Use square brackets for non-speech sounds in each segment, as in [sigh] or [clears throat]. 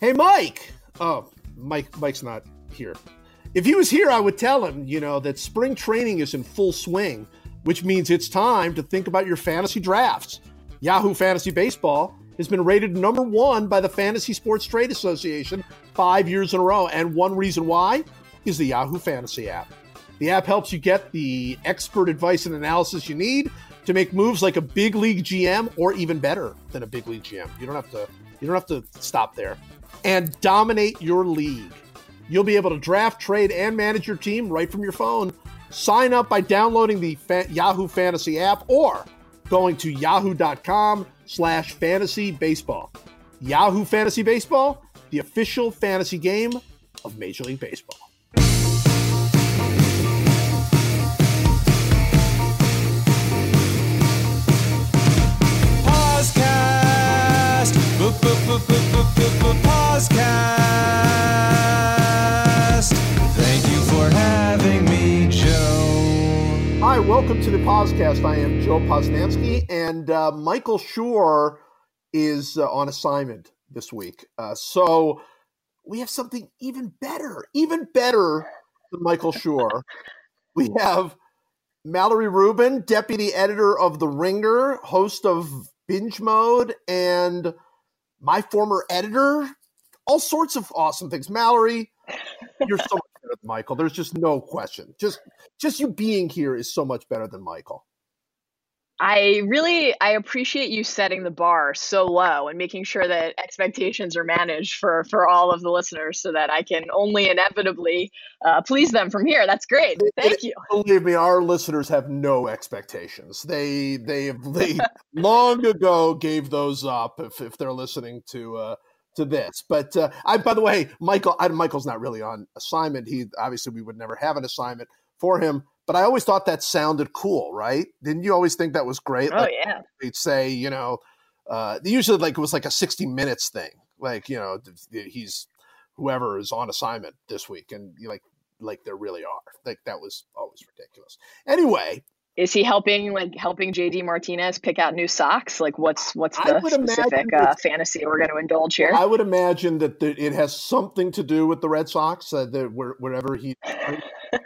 Hey, Mike. Oh, Mike. Mike's not here. If he was here, I would tell him, you know, that spring training is in full swing, which means it's time to think about your fantasy drafts. Yahoo Fantasy Baseball has been rated number one by the Fantasy Sports Trade Association five years in a row, and one reason why is the Yahoo Fantasy app. The app helps you get the expert advice and analysis you need to make moves like a big league GM, or even better than a big league GM. You don't have to. You don't have to stop there and dominate your league. You'll be able to draft, trade, and manage your team right from your phone. Sign up by downloading the Yahoo Fantasy app or going to yahoo.com slash fantasy baseball. Yahoo Fantasy Baseball, the official fantasy game of Major League Baseball. Podcast. Thank you for having me, Joe. Hi, welcome to the podcast. I am Joe Posnanski, and uh, Michael Schur is uh, on assignment this week. Uh, so we have something even better, even better than Michael Schur. we have Mallory Rubin, deputy editor of The Ringer, host of Binge Mode, and my former editor. All sorts of awesome things. Mallory, you're so much better than Michael. There's just no question. Just just you being here is so much better than Michael. I really I appreciate you setting the bar so low and making sure that expectations are managed for for all of the listeners so that I can only inevitably uh, please them from here. That's great. Thank you. Believe me, our listeners have no expectations. They they have they [laughs] long ago gave those up if, if they're listening to uh, to this. But uh, I by the way, Michael I, Michael's not really on assignment. He obviously we would never have an assignment for him. But I always thought that sounded cool, right? Didn't you always think that was great? Oh Like, yeah. they'd say, you know, uh, usually like it was like a 60 minutes thing. Like, you know, he's whoever is on assignment this week. And you like, like there really are. Like that was always ridiculous. Anyway, Is he helping like helping JD Martinez pick out new socks? Like what's what's the specific uh, fantasy we're going to indulge here? I would imagine that the, it has something to do with the Red Sox. Uh, that wherever he,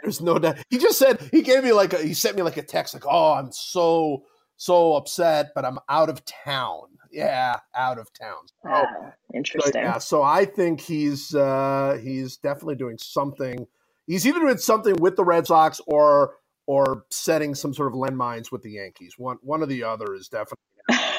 there's no doubt. He just said he gave me like a, he sent me like a text like, "Oh, I'm so so upset, but I'm out of town." Yeah, out of town. So, Ah, so, interesting. yeah, so I think he's uh, he's definitely doing something. He's either doing something with the Red Sox or or setting some sort of landmines with the Yankees. One one or the other is definitely [laughs]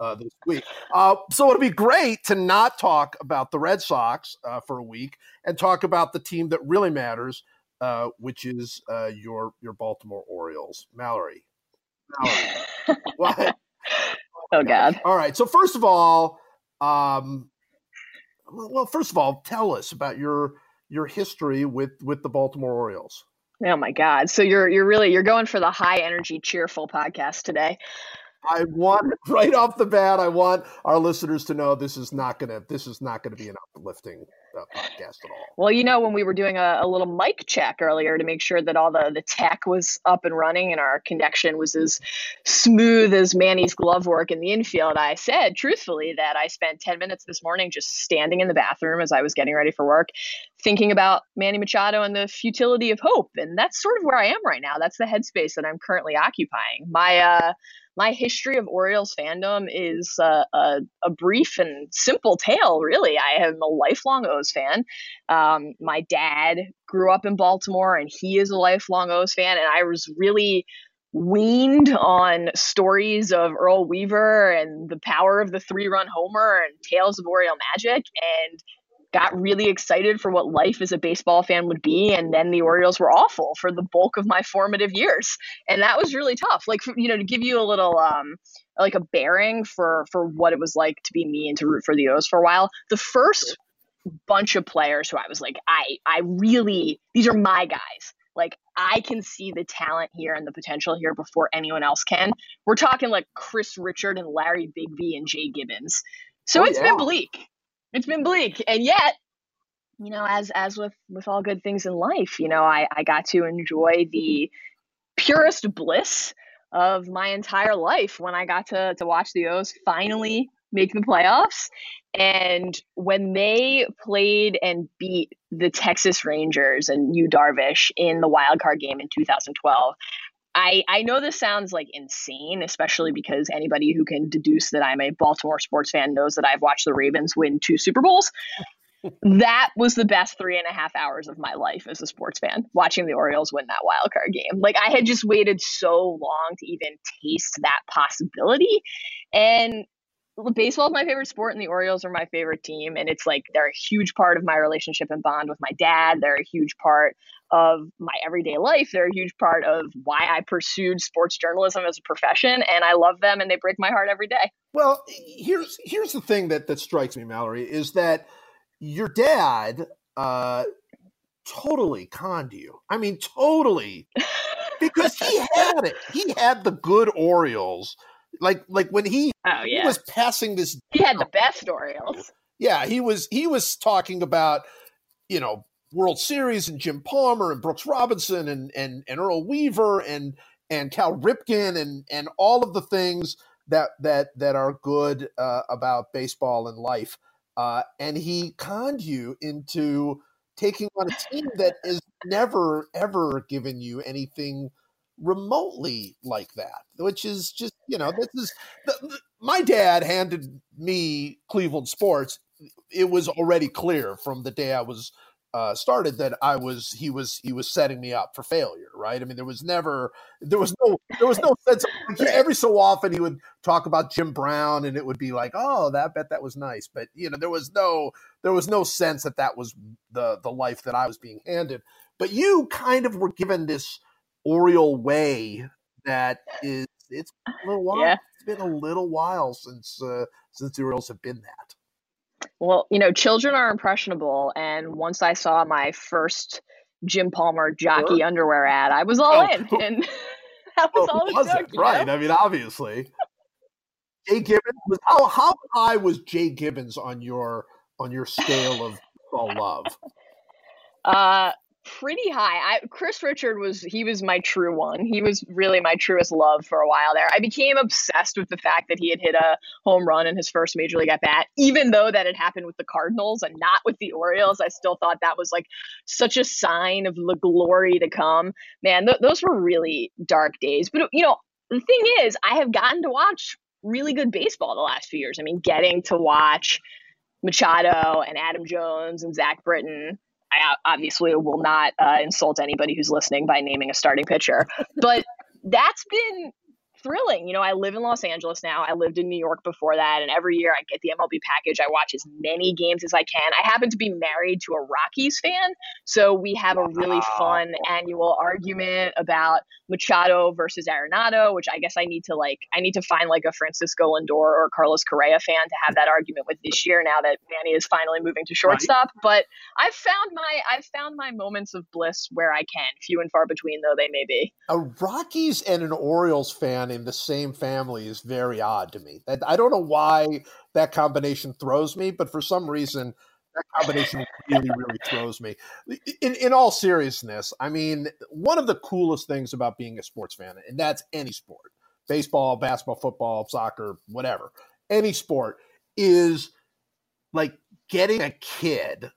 uh, this week. Uh, so it'd be great to not talk about the Red Sox uh, for a week and talk about the team that really matters, uh, which is uh, your your Baltimore Orioles. Mallory. Mallory. [laughs] what? oh [laughs] God. All right. So first of all, um, well, first of all, tell us about your your history with with the Baltimore Orioles. Oh my God. So you're you're really you're going for the high energy, cheerful podcast today. I want [laughs] right off the bat. I want our listeners to know this is not gonna this is not gonna be an uplifting podcast at all. Well, you know, when we were doing a, a little mic check earlier to make sure that all the, the tech was up and running and our connection was as smooth as Manny's glove work in the infield, I said truthfully that I spent 10 minutes this morning just standing in the bathroom as I was getting ready for work, thinking about Manny Machado and the futility of hope. And that's sort of where I am right now. That's the headspace that I'm currently occupying. My, uh, my history of Orioles fandom is uh, a, a brief and simple tale, really. I am a lifelong O's fan. Um, my dad grew up in Baltimore and he is a lifelong O's fan. And I was really weaned on stories of Earl Weaver and the power of the three run homer and tales of Oriole magic. And got really excited for what life as a baseball fan would be and then the orioles were awful for the bulk of my formative years and that was really tough like you know to give you a little um like a bearing for for what it was like to be me and to root for the o's for a while the first bunch of players who i was like i i really these are my guys like I can see the talent here and the potential here before anyone else can. We're talking like Chris Richard and Larry Bigby and Jay Gibbons. So Oh, it's yeah. been bleak. It's been bleak. And yet, you know, as as with with all good things in life, you know, I I got to enjoy the purest bliss of my entire life when I got to to watch the O's finally make the playoffs. And when they played and beat the Texas Rangers and Yu Darvish in the wild card game in 2012, I, I know this sounds like insane, especially because anybody who can deduce that I'm a Baltimore sports fan knows that I've watched the Ravens win two Super Bowls. [laughs] that was the best three and a half hours of my life as a sports fan, watching the Orioles win that wild card game. Like I had just waited so long to even taste that possibility. And baseball is my favorite sport and the Orioles are my favorite team and it's like they're a huge part of my relationship and bond with my dad. They're a huge part of my everyday life. They're a huge part of why I pursued sports journalism as a profession and I love them and they break my heart every day. Well, here's here's the thing that that strikes me Mallory is that your dad uh totally conned you. I mean totally [laughs] because he had it. He had the good Orioles like like when he, oh, yeah. he was passing this he had the best Orioles. Yeah, he was he was talking about, you know, World Series and Jim Palmer and Brooks Robinson and and and Earl Weaver and and Cal Ripken and and all of the things that that that are good uh, about baseball and life. Uh, and he conned you into taking on a team that is never ever given you anything remotely like that, which is just, you know, this is the, [laughs] the, my dad handed me Cleveland sports. It was already clear from the day I was uh, started that I was he was he was setting me up for failure, right? I mean, there was never there was no there was no [laughs] sense. Of, every so often he would talk about Jim Brown, and it would be like, oh, that bet that was nice, but you know, there was no there was no sense that that was the the life that I was being handed. But you kind of were given this Oriole way that is it's a little while. Yeah. It's been a little while since uh, since the Orioles have been that. Well, you know, children are impressionable, and once I saw my first Jim Palmer jockey sure. underwear ad, I was all oh, in, and [laughs] that was well, all was took, Right? Know? I mean, obviously, Jay Gibbons was how how high was Jay Gibbons on your on your scale of all love? [laughs] Uh, pretty high. I, Chris Richard was he was my true one. He was really my truest love for a while there. I became obsessed with the fact that he had hit a home run in his first major league at bat, even though that had happened with the Cardinals and not with the Orioles. I still thought that was like such a sign of the glory to come. Man, th- those were really dark days. But you know, the thing is, I have gotten to watch really good baseball the last few years. I mean, getting to watch Machado and Adam Jones and Zach Britton I obviously will not uh, insult anybody who's listening by naming a starting pitcher, but that's been thrilling. You know, I live in Los Angeles now. I lived in New York before that. And every year I get the MLB package. I watch as many games as I can. I happen to be married to a Rockies fan. So we have a really fun annual argument about Machado versus Arenado, which I guess I need to like, I need to find like a Francisco Lindor or Carlos Correa fan to have that argument with this year now that Manny is finally moving to shortstop. But I've found my, I've found my moments of bliss where I can, few and far between though they may be. A Rockies and an Orioles fan in the same family is very odd to me. I don't know why that combination throws me, but for some reason, that combination really, really throws me. In, in all seriousness, I mean, one of the coolest things about being a sports fan, and that's any sport baseball, basketball, football, soccer, whatever, any sport is like getting a kid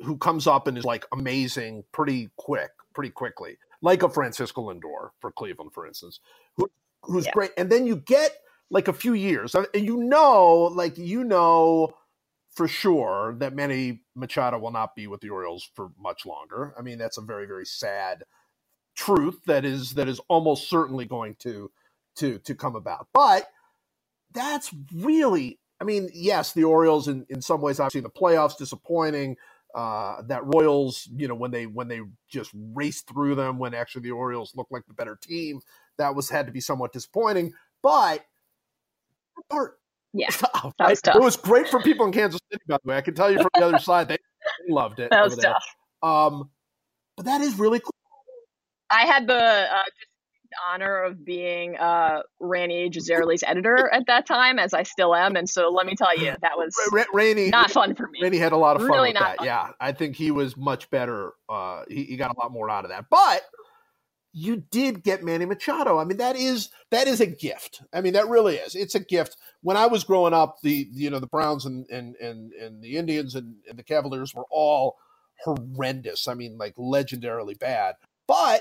who comes up and is like amazing pretty quick, pretty quickly, like a Francisco Lindor for Cleveland, for instance, who who's yeah. great. And then you get like a few years, uh, and you know, like you know for sure that Manny Machado will not be with the Orioles for much longer. I mean, that's a very very sad truth that is that is almost certainly going to to to come about. But that's really, I mean, yes, the Orioles in in some ways, obviously, the playoffs disappointing. Uh, that Royals, you know, when they when they just raced through them, when actually the Orioles looked like the better team, that was had to be somewhat disappointing. But part, yeah, [laughs] tough, right? was tough. It was great for people in Kansas City, by the way. I can tell you from the other [laughs] side, they, they loved it. That was tough. Um, but that is really cool. I had the uh, honor of being uh, Rany Jazayerli's editor at that time, as I still am, and so let me tell you, that was R- Rany not fun for me. Rany had a lot of fun really with that. Fun. Yeah, I think he was much better. Uh, he, he got a lot more out of that, but you did get Manny Machado. I mean, that is that is a gift. I mean, that really is. It's a gift. When I was growing up, the you know the Browns and and and, and the Indians and, and the Cavaliers were all horrendous. I mean, like legendarily bad. But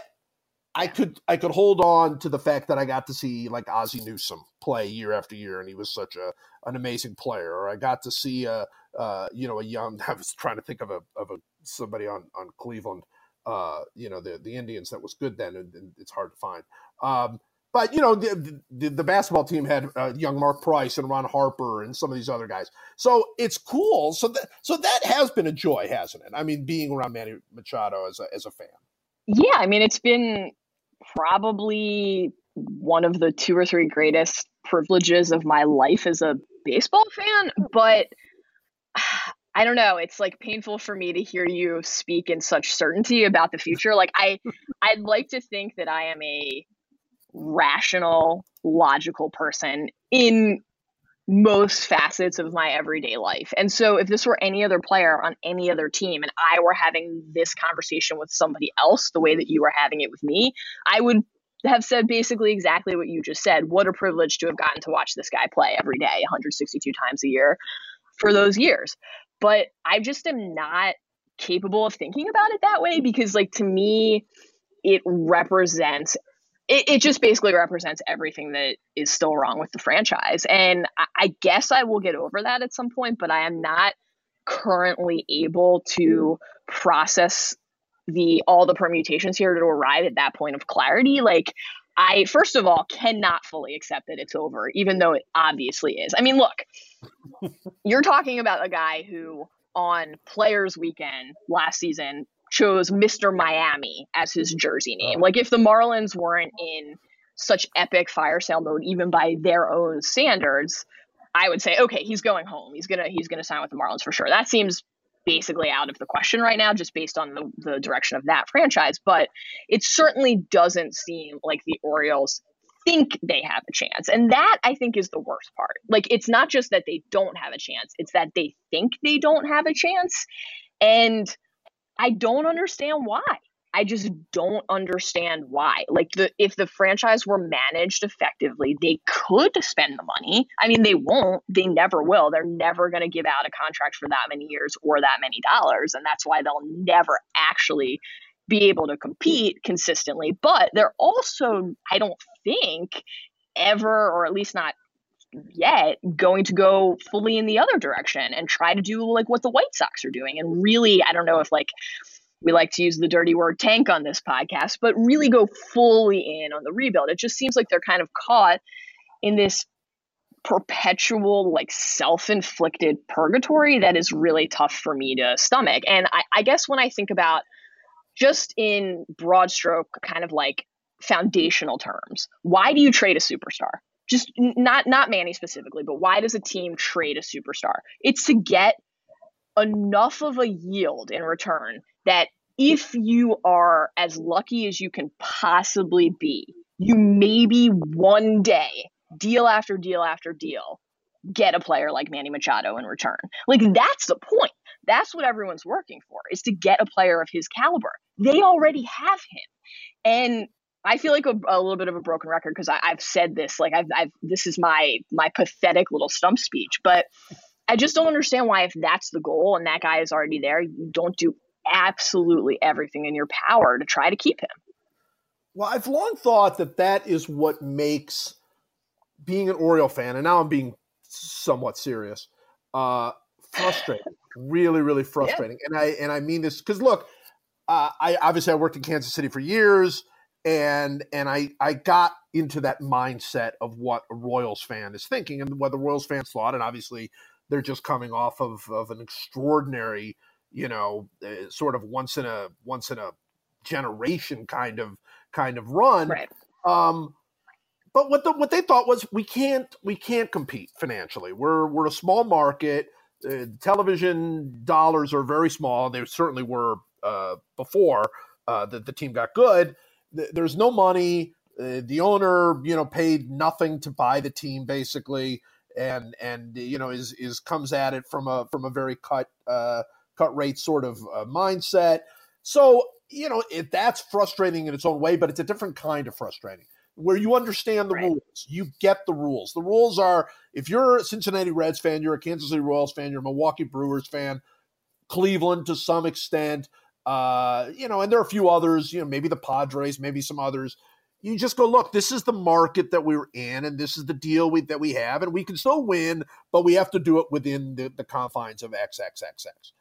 I could I could hold on to the fact that I got to see like Ozzie Newsome play year after year, and he was such a an amazing player. Or I got to see a uh, you know a young. [laughs] I was trying to think of a of a somebody on on Cleveland uh, you know, the the Indians that was good then, and, and it's hard to find. Um, but you know, the, the, the basketball team had uh, young Mark Price and Ron Harper and some of these other guys. So it's cool. So that so that has been a joy, hasn't it? I mean, being around Manny Machado as a as a fan. Yeah, I mean, it's been probably one of the two or three greatest privileges of my life as a baseball fan, but I don't know. It's like painful for me to hear you speak in such certainty about the future. Like I [laughs] I'd like to think that I am a rational, logical person in most facets of my everyday life. And so if this were any other player on any other team and I were having this conversation with somebody else the way that you were having it with me, I would have said basically exactly what you just said. What a privilege to have gotten to watch this guy play every day, 162 times a year for those years but I just am not capable of thinking about it that way because like to me it represents it, it just basically represents everything that is still wrong with the franchise. And I, I guess i will get over that at some point but i am not currently able to process the all the permutations here to arrive at that point of clarity. Like i first of all cannot fully accept that it's over even though it obviously is. I mean look you're talking about a guy who on Players Weekend last season chose Mr. Miami as his jersey name. Oh. Like if the Marlins weren't in such epic fire sale mode, even by their own standards, I would say, okay, he's going home. He's gonna he's gonna sign with the Marlins for sure. That seems basically out of the question right now, just based on the, the direction of that franchise. But it certainly doesn't seem like the Orioles think they have a chance. And that I think is the worst part. Like it's not just that they don't have a chance, it's that they think they don't have a chance. And I don't understand why. I just don't understand why. Like the if the franchise were managed effectively, they could spend the money. I mean, they won't. They never will. They're never going to give out a contract for that many years or that many dollars, and that's why they'll never actually be able to compete consistently. But they're also, I don't think, ever, or at least not yet, going to go fully in the other direction and try to do like what the White Sox are doing. And really, I don't know if like we like to use the dirty word tank on this podcast, but really go fully in on the rebuild. It just seems like they're kind of caught in this perpetual like self-inflicted purgatory that is really tough for me to stomach and I, I guess when i think about just in broad stroke, kind of like foundational terms, why do you trade a superstar? Just not not Manny specifically, but why does a team trade a superstar? It's to get enough of a yield in return that if you are as lucky as you can possibly be, you maybe one day, deal after deal after deal, get a player like Manny Machado in return. Like that's the point. That's what everyone's working for is to get a player of his caliber. They already have him. And I feel like a, a little bit of a broken record because I've said this, like I've, I've, this is my, my pathetic little stump speech, but I just don't understand why, if that's the goal and that guy is already there, you don't do absolutely everything in your power to try to keep him. Well, I've long thought that that is what makes being an Oriole fan, and now I'm being somewhat serious, uh, frustrating, [laughs] really, really frustrating. Yeah. And I and I mean this because look, uh, I obviously I worked in Kansas City for years, and and I I got into that mindset of what a Royals fan is thinking and what the Royals fans thought, and obviously they're just coming off of of an extraordinary, you know, uh, sort of once in a once in a generation kind of kind of run. Right. Um, but what the, what they thought was we can't we can't compete financially. We're we're a small market. Uh, television dollars are very small. They certainly were uh, before uh, the, the team got good. There's no money. Uh, the owner, you know, paid nothing to buy the team basically, and and you know is is comes at it from a from a very cut uh, cut rate sort of uh, mindset. So you know, it, that's frustrating in its own way, but it's a different kind of frustrating where you understand the Right. rules. You get the rules. The rules are if you're a Cincinnati Reds fan, you're a Kansas City Royals fan, you're a Milwaukee Brewers fan, Cleveland to some extent, uh, you know, and there are a few others, you know, maybe the Padres, maybe some others. You just go, look, this is the market that we're in, and this is the deal we, that we have, and we can still win, but we have to do it within the, the confines of XXXX.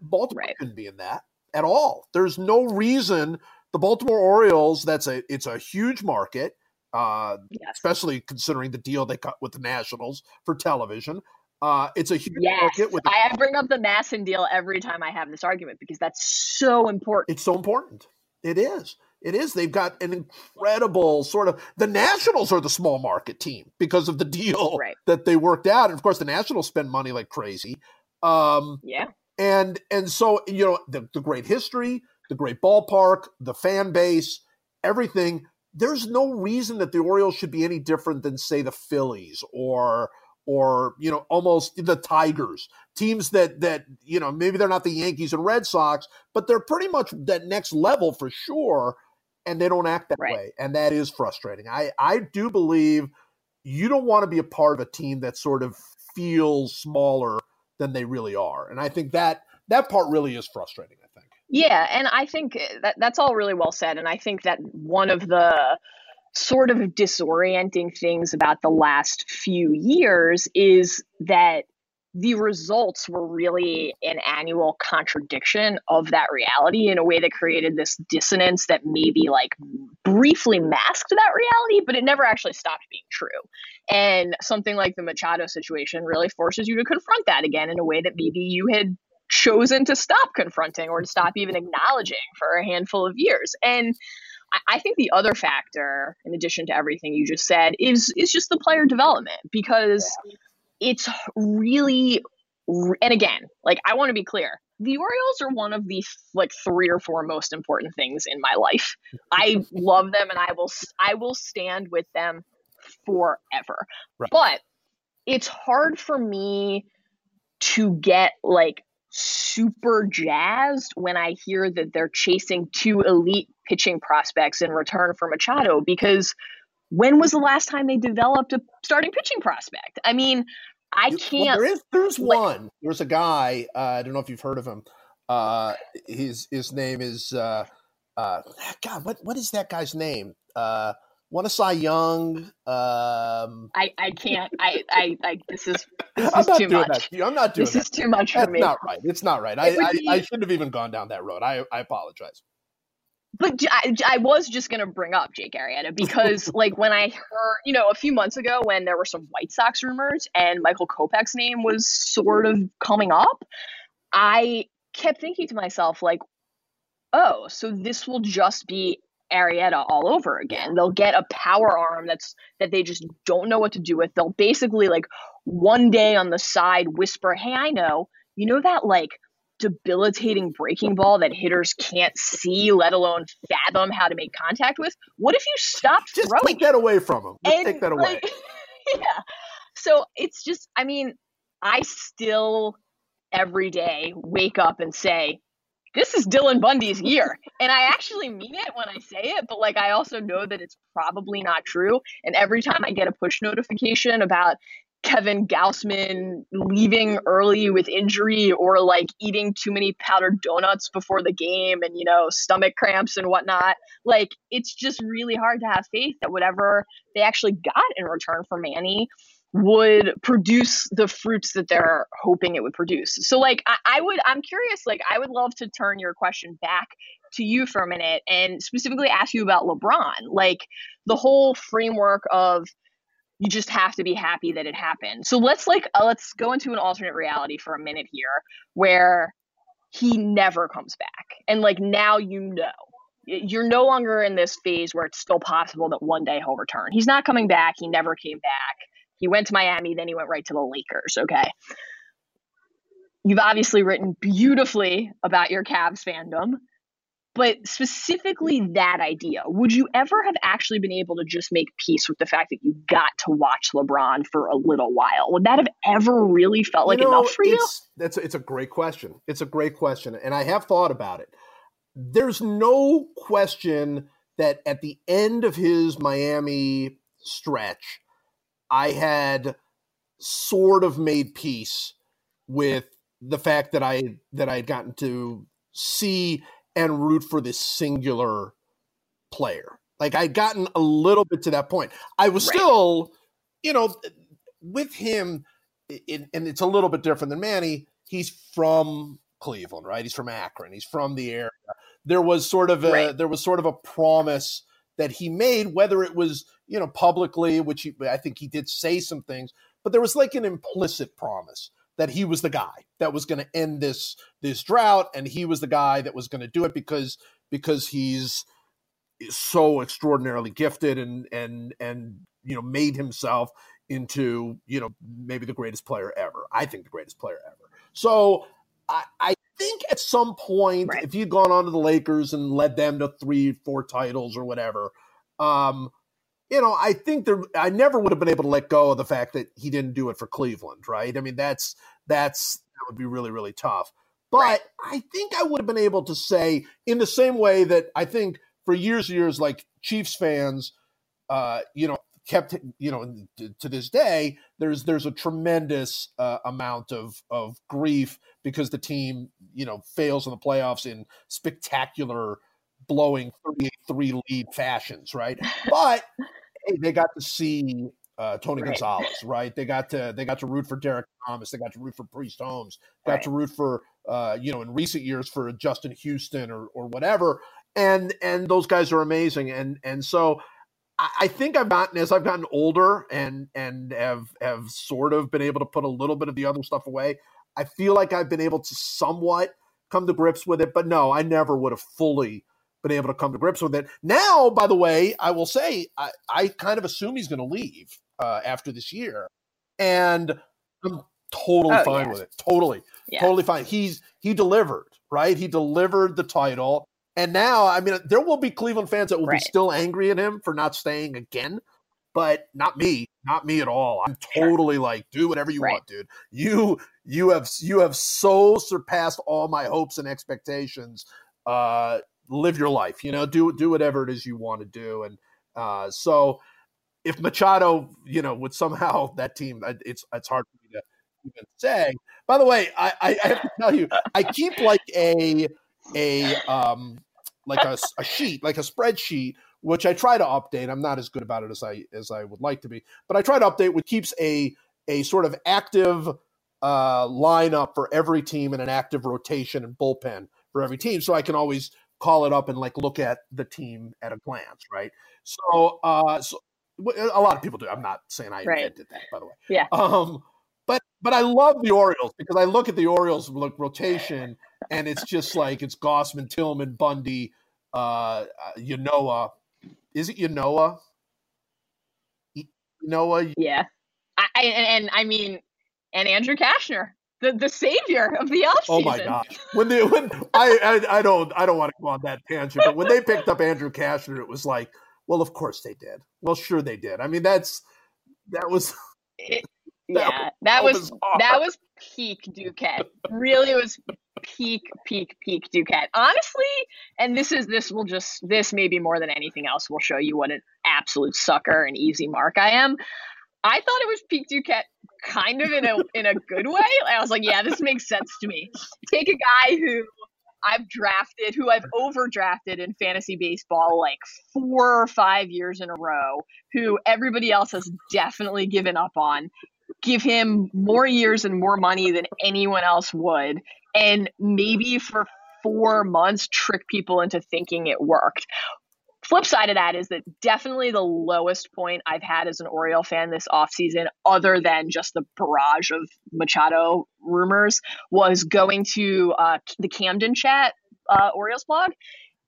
Baltimore Right. couldn't be in that at all. There's no reason the Baltimore Orioles. That's a it's a huge market, uh, Yes. especially considering the deal they cut with the Nationals for television. Uh, it's a huge Yes. market with. I bring up the MASN deal every time I have this argument because that's so important. it's so important. It is. It is. They've got an incredible sort of. The Nationals are the small market team because of the deal Right. that they worked out, and of course, the Nationals spend money like crazy. Um, Yeah. and and so you know the, the great history the great ballpark the fan base everything there's no reason that the orioles should be any different than say the phillies or or you know almost the tigers teams that that you know maybe they're not the yankees and red sox but they're pretty much that next level for sure and they don't act that Right. way and that is frustrating i i do believe you don't want to be a part of a team that sort of feels smaller than they really are. And I think that that part really is frustrating, I think. Yeah, and I think uh, that that's all really well said. And I think that one of the sort of disorienting things about the last few years is that the results were really an annual contradiction of that reality in a way that created this dissonance that maybe like briefly masked that reality, but it never actually stopped being true. And something like the Machado situation really forces you to confront that again in a way that maybe you had chosen to stop confronting or to stop even acknowledging for a handful of years. And I- think the other factor, in addition to everything you just said, is is just the player development because it's really, and again, like I want to be clear, the Orioles are one of the like three or four most important things in my life. I [laughs] love them, and I will I will stand with them forever. Right. But it's hard for me to get like super jazzed when I hear that they're chasing two elite pitching prospects in return for Machado because when was the last time they developed a starting pitching prospect? I mean, I can't. there is there's like- one. There's a guy, uh, I don't know if you've heard of him. Uh, his his name is uh, uh, God, what what is that guy's name? Won a Cy Young. Um I, I can't. I, I, I this is this I'm is not too doing much. that. to you. I'm not doing This that. is too much for me. That's me. not right. It's not right. I, I, be- I shouldn't have even gone down that road. I, I apologize. But I, I was just going to bring up Jake Arrieta because, [laughs] like, when I heard, you know, a few months ago when there were some White Sox rumors and Michael Kopech's name was sort of coming up, I kept thinking to myself, like, oh, so this will just be Arrieta all over again. They'll get a power arm that's that they just don't know what to do with. They'll basically like one day on the side whisper, "Hey, I know. You know that like debilitating breaking ball that hitters can't see, let alone fathom how to make contact with? What if you stopped Just throwing take that away from him. Just and, take that away. like, [laughs] yeah. So it's just, I mean, I still every day wake up and say, this is Dylan Bundy's year. And I actually mean it when I say it, but like I also know that it's probably not true. And every time I get a push notification about Kevin Gausman leaving early with injury or like eating too many powdered donuts before the game and, you know, stomach cramps and whatnot, like it's just really hard to have faith that whatever they actually got in return for Manny would produce the fruits that they're hoping it would produce. So like I, I would I'm curious, like I would love to turn your question back to you for a minute and specifically ask you about LeBron. Like the whole framework of you just have to be happy that it happened. So let's like uh, let's go into an alternate reality for a minute here where he never comes back. And like now you know you're no longer in this phase where it's still possible that one day he'll return. He's not coming back. He never came back. He went to Miami, then he went right to the Lakers. Okay. You've obviously written beautifully about your Cavs fandom, but specifically that idea. Would you ever have actually been able to just make peace with the fact that you got to watch LeBron for a little while? Would that have ever really felt like You know, enough for you? It's, that's it's a great question. It's a great question, and I have thought about it. there's no question that at the end of his Miami stretch, I had sort of made peace with the fact that I that I had gotten to see and root for this singular player. Like I'd gotten a little bit to that point. I was Right. still, you know, with him, it, and it's a little bit different than Manny. He's from Cleveland, right? He's from Akron. He's from the area. There was sort of a Right. there was sort of a promise that he made, whether it was you know publicly, which he, I think he did say some things, but there was like an implicit promise that he was the guy that was going to end this this drought, and he was the guy that was going to do it because because he's so extraordinarily gifted and and and you know made himself into you know maybe the greatest player ever. I think the greatest player ever. So I, I think at some point, Right. if he'd gone on to the Lakers and led them to three, four titles or whatever, um, you know, I think there. I never would have been able to let go of the fact that he didn't do it for Cleveland, right? I mean, that's that's that would be really really tough. But Right. I think I would have been able to say in the same way that I think for years and years, like Chiefs fans, uh, you know, kept you know to, to this day there's there's a tremendous uh, amount of of grief because the team you know fails in the playoffs in spectacular blowing 38-3 lead fashions right [laughs] but hey, they got to see uh, Tony Right. Gonzalez, right? They got to they got to root for Derrick Thomas. They got to root for Priest Holmes. Got Right. to root for uh, you know in recent years for Justin Houston or or whatever. And and those guys are amazing. And and so I, I think I've gotten as I've gotten older and and have have sort of been able to put a little bit of the other stuff away. I feel like I've been able to somewhat come to grips with it, but no, I never would have fully been able to come to grips with it. Now, by the way, I will say I, I kind of assume he's going to leave uh, after this year, and I'm totally Oh, fine yeah. with it. Totally, Yeah. totally fine. He's he delivered, right? He delivered the title, and now I mean, there will be Cleveland fans that will Right. be still angry at him for not staying again, but not me, not me at all. I'm Sure. totally like, do whatever you Right. want, dude. You you have you have so surpassed all my hopes and expectations. Uh, live your life, you know, do do whatever it is you want to do, and uh, so if Machado, you know, would somehow [laughs] that team, it's it's hard for me to even say. By the way, I, I, I have to tell you, I keep like a a um like a, a sheet, like a spreadsheet, which I try to update. I'm not as good about it as I as I would like to be, but I try to update, which keeps a a sort of active uh, lineup for every team and an active rotation and bullpen for every team, so I can always call it up and like look at the team at a glance, right? So, uh, so a lot of people do. I'm not saying I Right. invented that, by the way. Yeah. Um, but but I love the Orioles because I look at the Orioles look rotation and it's just like it's Gausman, Tillman, Bundy, uh, uh, Ynoa. Is it Ynoa? Ynoa? Yeah. I, I and, and I mean, and Andrew Cashner, the the savior of the offseason. Oh my gosh! When they when I, I I don't I don't want to go on that tangent, but when they picked up Andrew Cashner, it was like, well, of course they did. Well, sure they did. I mean, that's that was It- [laughs] That yeah, was that was bizarre. that was peak Duquette. Really was peak peak peak Duquette. Honestly, and this is this will just this maybe more than anything else will show you what an absolute sucker and easy mark I am. I thought it was peak Duquette kind of in a in a good way. I was like, yeah, this makes sense to me. Take a guy who I've drafted, who I've overdrafted in fantasy baseball like four or five years in a row, who everybody else has definitely given up on. Give him more years and more money than anyone else would, and maybe for four months trick people into thinking it worked. Flip side of that is that definitely the lowest point I've had as an Oriole fan this offseason, other than just the barrage of Machado rumors, was going to uh, the Camden chat uh, Orioles blog.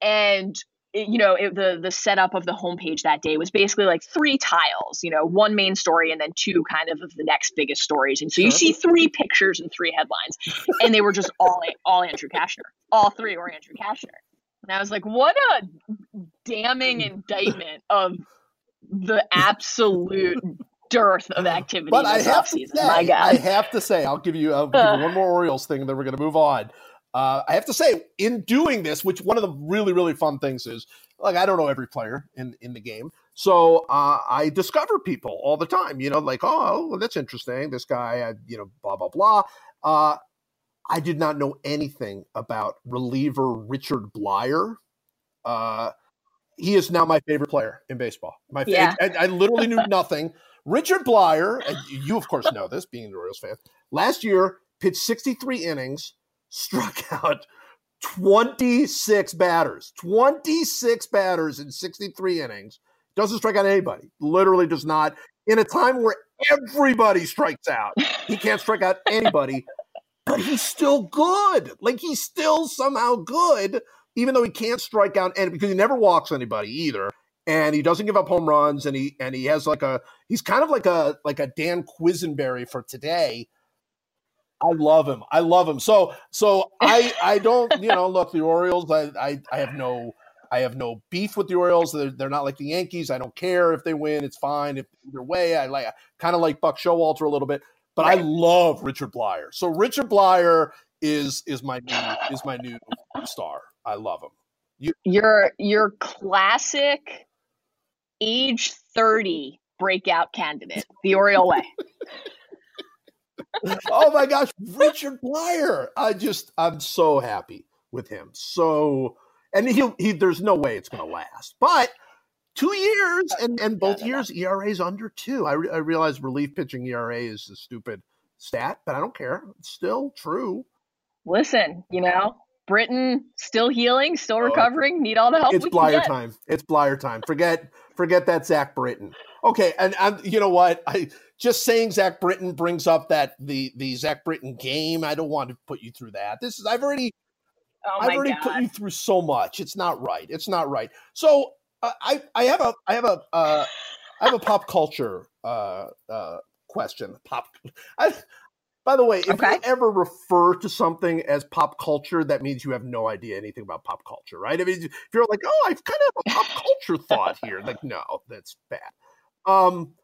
And it- you know it, the the setup of the homepage that day was basically like three tiles you know one main story and then two kind of of the next biggest stories. And so you see three pictures and three headlines and they were just all all andrew cashner all three were andrew cashner and i was like what a damning [clears throat] indictment of the absolute dearth of activity But I have to say, my I have to say, I'll give you, I'll give you one more Orioles thing, and then we're going to move on. Uh, I have to say, in doing this, which one of the really, really fun things is, like, I don't know every player in, in the game. So uh, I discover people all the time, you know, like, oh, well, that's interesting. This guy, I, you know, blah, blah, blah. I did not know anything about reliever Richard Bleier. Uh, he is now my favorite player in baseball. My Yeah. I, I literally knew [laughs] nothing. Richard and you of course know this, being an Orioles fan. Last year, pitched 63 innings, struck [laughs] out 26 batters. 26 batters in 63 innings. Doesn't strike out anybody. Literally does not. In a time where everybody strikes out, he can't strike out anybody. But he's still good. Like he's still somehow good, even though he can't strike out and because he never walks anybody either. And he doesn't give up home runs, and he and he has like a he's kind of like a like a Dan Quisenberry for today. I love him. I love him. So so I I don't you know look the Orioles. I I, I have no I have no beef with the Orioles. They're, they're not like the Yankees. I don't care if they win. It's fine. If either way, I like kind of like Buck Showalter a little bit, but I love Richard Bleier. So Richard Bleier is is my new is my new star. I love him. You- your your classic age 30 breakout candidate, the Oriole way. oh my gosh, Richard Bleier. I just I'm so happy with him. So and he he there's no way it's going to last. But two years uh, and and both years ERA's under 2. I re- I realize relief pitching ERA is a stupid stat, but I don't care. It's still true. Listen, you know, Britton still healing, still Oh, recovering, need all the help It's we can Bleier time. It's Bleier time. Forget forget that Zach Britton. Okay, and and you know what? I just saying Zach Britton brings up that the the Zach Britton game. I don't want to put you through that. This is I've already Oh I've already god. put you through so much. It's not right. It's not right. So uh, I I have a I have a uh, I have a pop culture uh, uh, question. Pop. I, by the way, if Okay. you ever refer to something as pop culture, that means you have no idea anything about pop culture, right? I mean, if you're like, oh, I've kind of have a pop culture [laughs] thought here, like, no, that's bad. Um,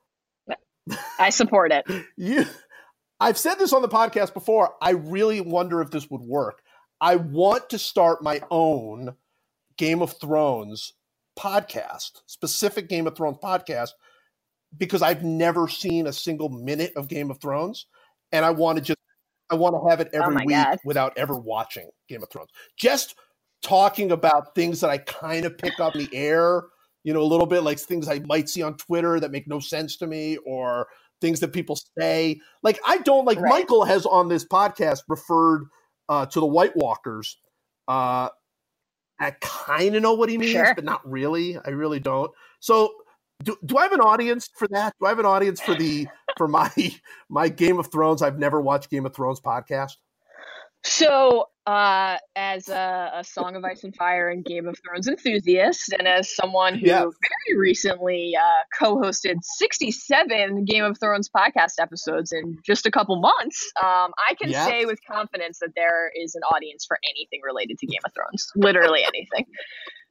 I support it. [laughs] you I've said this on the podcast before. I really wonder if this would work. I want to start my own Game of Thrones podcast, specific Game of Thrones podcast, because I've never seen a single minute of Game of Thrones, and I want to just I want to have it every Oh week God. without ever watching Game of Thrones. Just talking about things that I kind of pick up in the air, you know, a little bit like things I might see on Twitter that make no sense to me or things that people say. Like I don't like Right. Michael has on this podcast referred uh, to the White Walkers. Uh, I kind of know what he means, Sure. but not really. I really don't. So, do, do I have an audience for that? Do I have an audience for the for [laughs] my my Game of Thrones? I've never watched Game of Thrones podcast. So, uh, as a, a Song of Ice and Fire and Game of Thrones enthusiast, and as someone who Yeah. very recently uh, co hosted 67 Game of Thrones podcast episodes in just a couple months, um, I can Yeah. say with confidence that there is an audience for anything related to Game of Thrones. Literally anything.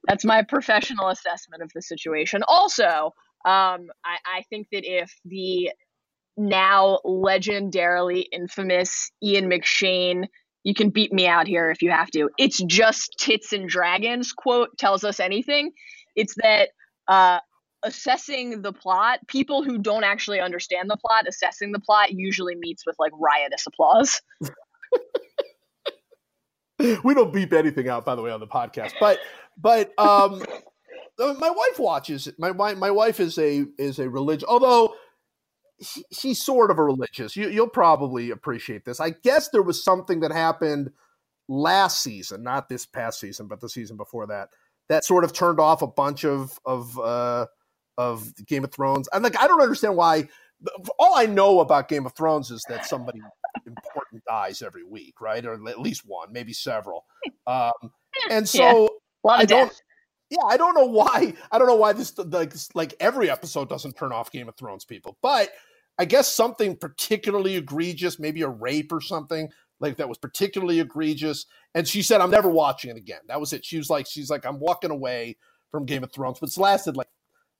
That's my professional assessment of the situation. Also, um, I, I think that if the now legendarily infamous Ian McShane you can beat me out here if you have to. It's just tits and dragons quote tells us anything. It's that uh, assessing the plot, people who don't actually understand the plot, assessing the plot usually meets with like riotous applause. [laughs] we don't beep anything out, by the way, on the podcast. But but um, [laughs] uh, my wife watches. it. My my my wife is a is a religious, although she, she's sort of a religious. You, you'll probably appreciate this. I guess there was something that happened last season, not this past season, but the season before that, that sort of turned off a bunch of of uh, of Game of Thrones. I'm like, I don't understand why. All I know about Game of Thrones is that somebody important dies every week, right? Or at least one, maybe several. Um, and so Yeah. I don't- death. Yeah, I don't know why. I don't know why this like like every episode doesn't turn off Game of Thrones people, but I guess something particularly egregious, maybe a rape or something like that was particularly egregious. And she said, "I'm never watching it again." That was it. She was like, "She's like, I'm walking away from Game of Thrones," but it's lasted like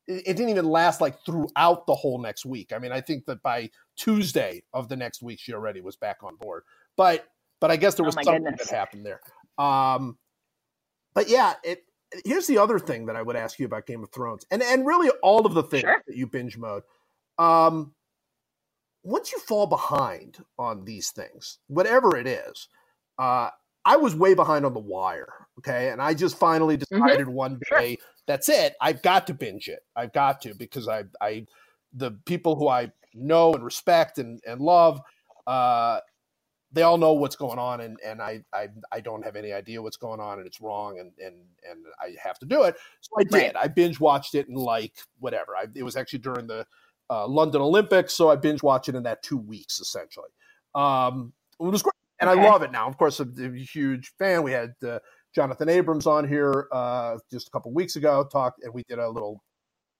it didn't even last like throughout the whole next week. I mean, I think that by Tuesday of the next week, she already was back on board. But but I guess there Oh, was my something goodness. that happened there. Um, but yeah, it. Here's the other thing that I would ask you about Game of Thrones, and and really all of the things Sure. that you binge mode. Um, once you fall behind on these things, whatever it is, uh, I was way behind on The Wire. Okay, and I just finally decided one Mm-hmm. Sure. day that's it. I've got to binge it. I've got to because I I the people who I know and respect and and love. Uh, they all know what's going on and, and I, I I don't have any idea what's going on and it's wrong and and and I have to do it. So I did. Right. I binge watched it and like whatever. I, it was actually during the uh, London Olympics, so I binge watched it in that two weeks essentially. Um, it was great, and Okay. I love it now. Of course, I'm a huge fan. We had uh, Jonathan Abrams on here uh, just a couple weeks ago, talked, and we did a little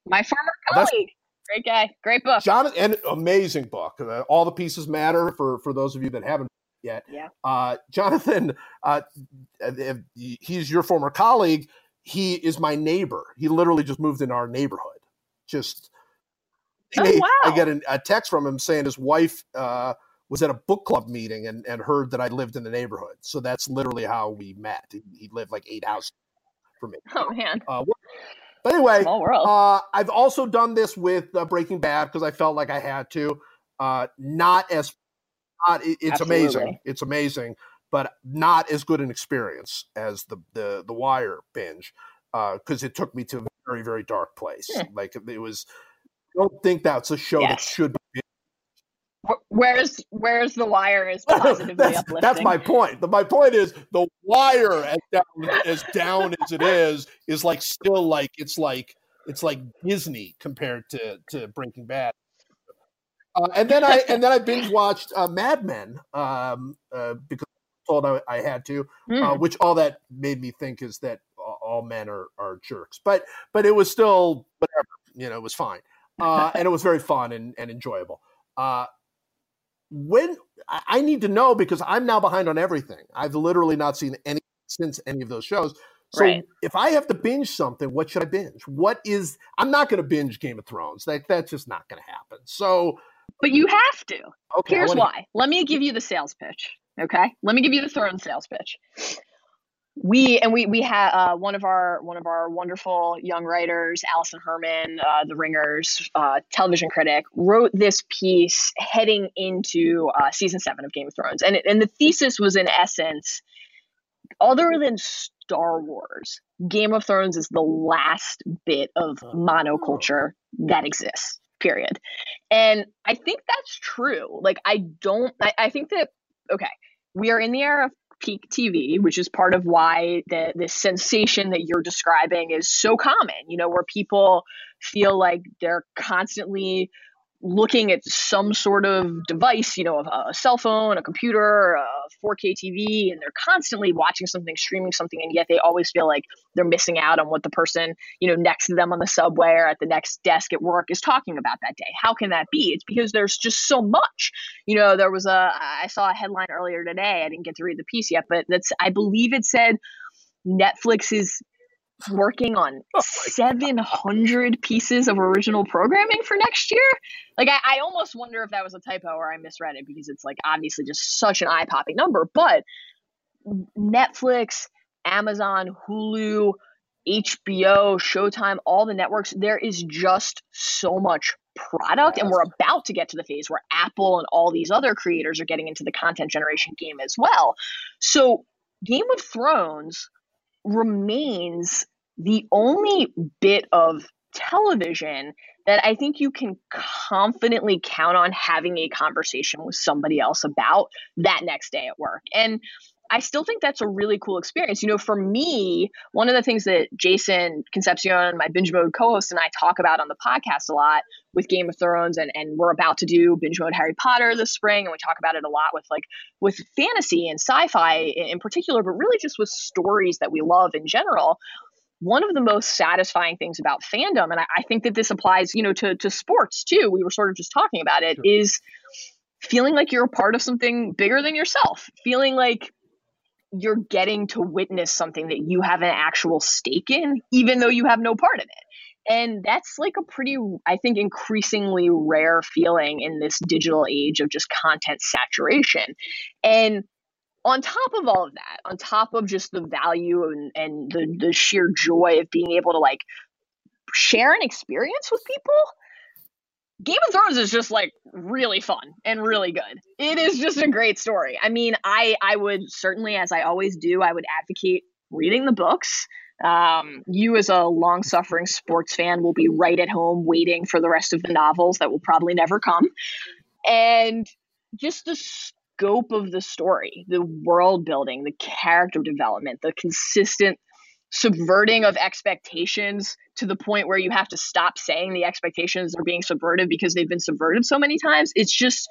My former colleague. Great guy. Great book. Jonathan, and amazing book. Uh, all the pieces matter for for those of you that haven't yet. Yeah. Uh, Jonathan, uh, he's your former colleague. He is my neighbor. He literally just moved in our neighborhood. Just Oh, I wow. get an, a text from him saying his wife uh, was at a book club meeting and, and heard that I lived in the neighborhood. So that's literally how we met. He, he lived like eight houses from me. Oh man. Uh, but anyway, uh, I've also done this with uh, Breaking Bad because I felt like I had to. Uh, not as, not, it- it's amazing. It's amazing, but not as good an experience as the the the Wire binge because it took me to a very very dark place. Hmm. Like it was. I don't think that's a show that should be. Where's Where's the wire is [laughs] positively that's, uplifting. that's my point. The, my point is the Wire, as down, as down as it is, is like still like it's like it's like Disney compared to to Breaking Bad. Uh, and then I and then I binge watched uh, Mad Men um, uh, because I told I, I had to, uh, which all that made me think is that all- men are, are jerks. But but it was still whatever, you know, it was fine, uh, and it was very fun and, and enjoyable. Uh, when I I need to know because I'm now behind on everything. I've literally not seen any since any of those shows. So Right. if I have to binge something, what should I binge? What is I'm not going to binge Game of Thrones. That that's just not going to happen. So but you have to. okay, Here's wanna- why. Let me give you the sales pitch. Okay. Let me give you the Throne sales pitch. We and we we had uh, one of our one of our wonderful young writers, Alison Herman, uh, the Ringers uh, television critic, wrote this piece heading into uh, season seven of Game of Thrones, and it, and the thesis was in essence, other than Star Wars, Game of Thrones is the last bit of monoculture that exists. Period. And I think that's true. Like, I don't, I, I think that, okay, we are in the era of peak TV, which is part of why the, the sensation that you're describing is so common, you know, where people feel like they're constantly looking at some sort of device, you know, a, cell phone, a computer, a 4K TV, and they're constantly watching something, streaming something, and yet they always feel like they're missing out on what the person, you know, next to them on the subway or at the next desk at work is talking about that day. How can that be? It's because there's just so much. You know, there was a, I saw a headline earlier today. I didn't get to read the piece yet, but that's, I believe it said Netflix is working on [laughs] 700 pieces of original programming for next year. Like, I, I almost wonder if that was a typo or I misread it because it's like obviously just such an eye popping number. But Netflix, Amazon, Hulu, HBO, Showtime, all the networks, there is just so much product. And we're about to get to the phase where Apple and all these other creators are getting into the content generation game as well. So, Game of Thrones remains the only bit of television that I think you can confidently count on having a conversation with somebody else about that next day at work. And I still think that's a really cool experience. You know, for me, one of the things that Jason Concepcion, my binge mode co-host, and I talk about on the podcast a lot with Game of Thrones, and, and we're about to do binge mode Harry Potter this spring, and we talk about it a lot with like with fantasy and sci-fi in, in particular, but really just with stories that we love in general. One of the most satisfying things about fandom, and I, I think that this applies, you know, to to sports too. We were sort of just talking about it, is feeling like you're a part of something bigger than yourself, feeling like you're getting to witness something that you have an actual stake in, even though you have no part in it. And that's like a pretty, I think, increasingly rare feeling in this digital age of just content saturation. And on top of all of that, on top of just the value and, and the, the sheer joy of being able to like share an experience with people, Game of Thrones is just like really fun and really good. It is just a great story. I mean, I I would certainly, as I always do, I would advocate reading the books. Um, you, as a long suffering sports fan, will be right at home waiting for the rest of the novels that will probably never come. And just the scope of the story, the world building, the character development, the consistent subverting of expectations to the point where you have to stop saying the expectations are being subverted because they've been subverted so many times. It's just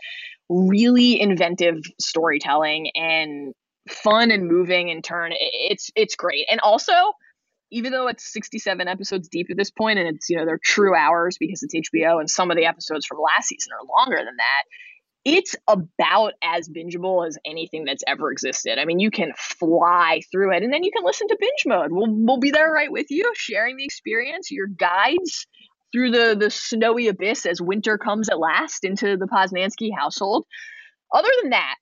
really inventive storytelling and fun and moving in turn. It's it's great. And also, even though it's 67 episodes deep at this point and it's you know they're true hours because it's HBO and some of the episodes from last season are longer than that, it's about as bingeable as anything that's ever existed. I mean, you can fly through it and then you can listen to binge mode. We'll, we'll be there right with you, sharing the experience, your guides through the, the snowy abyss as winter comes at last into the Posnanski household. Other than that,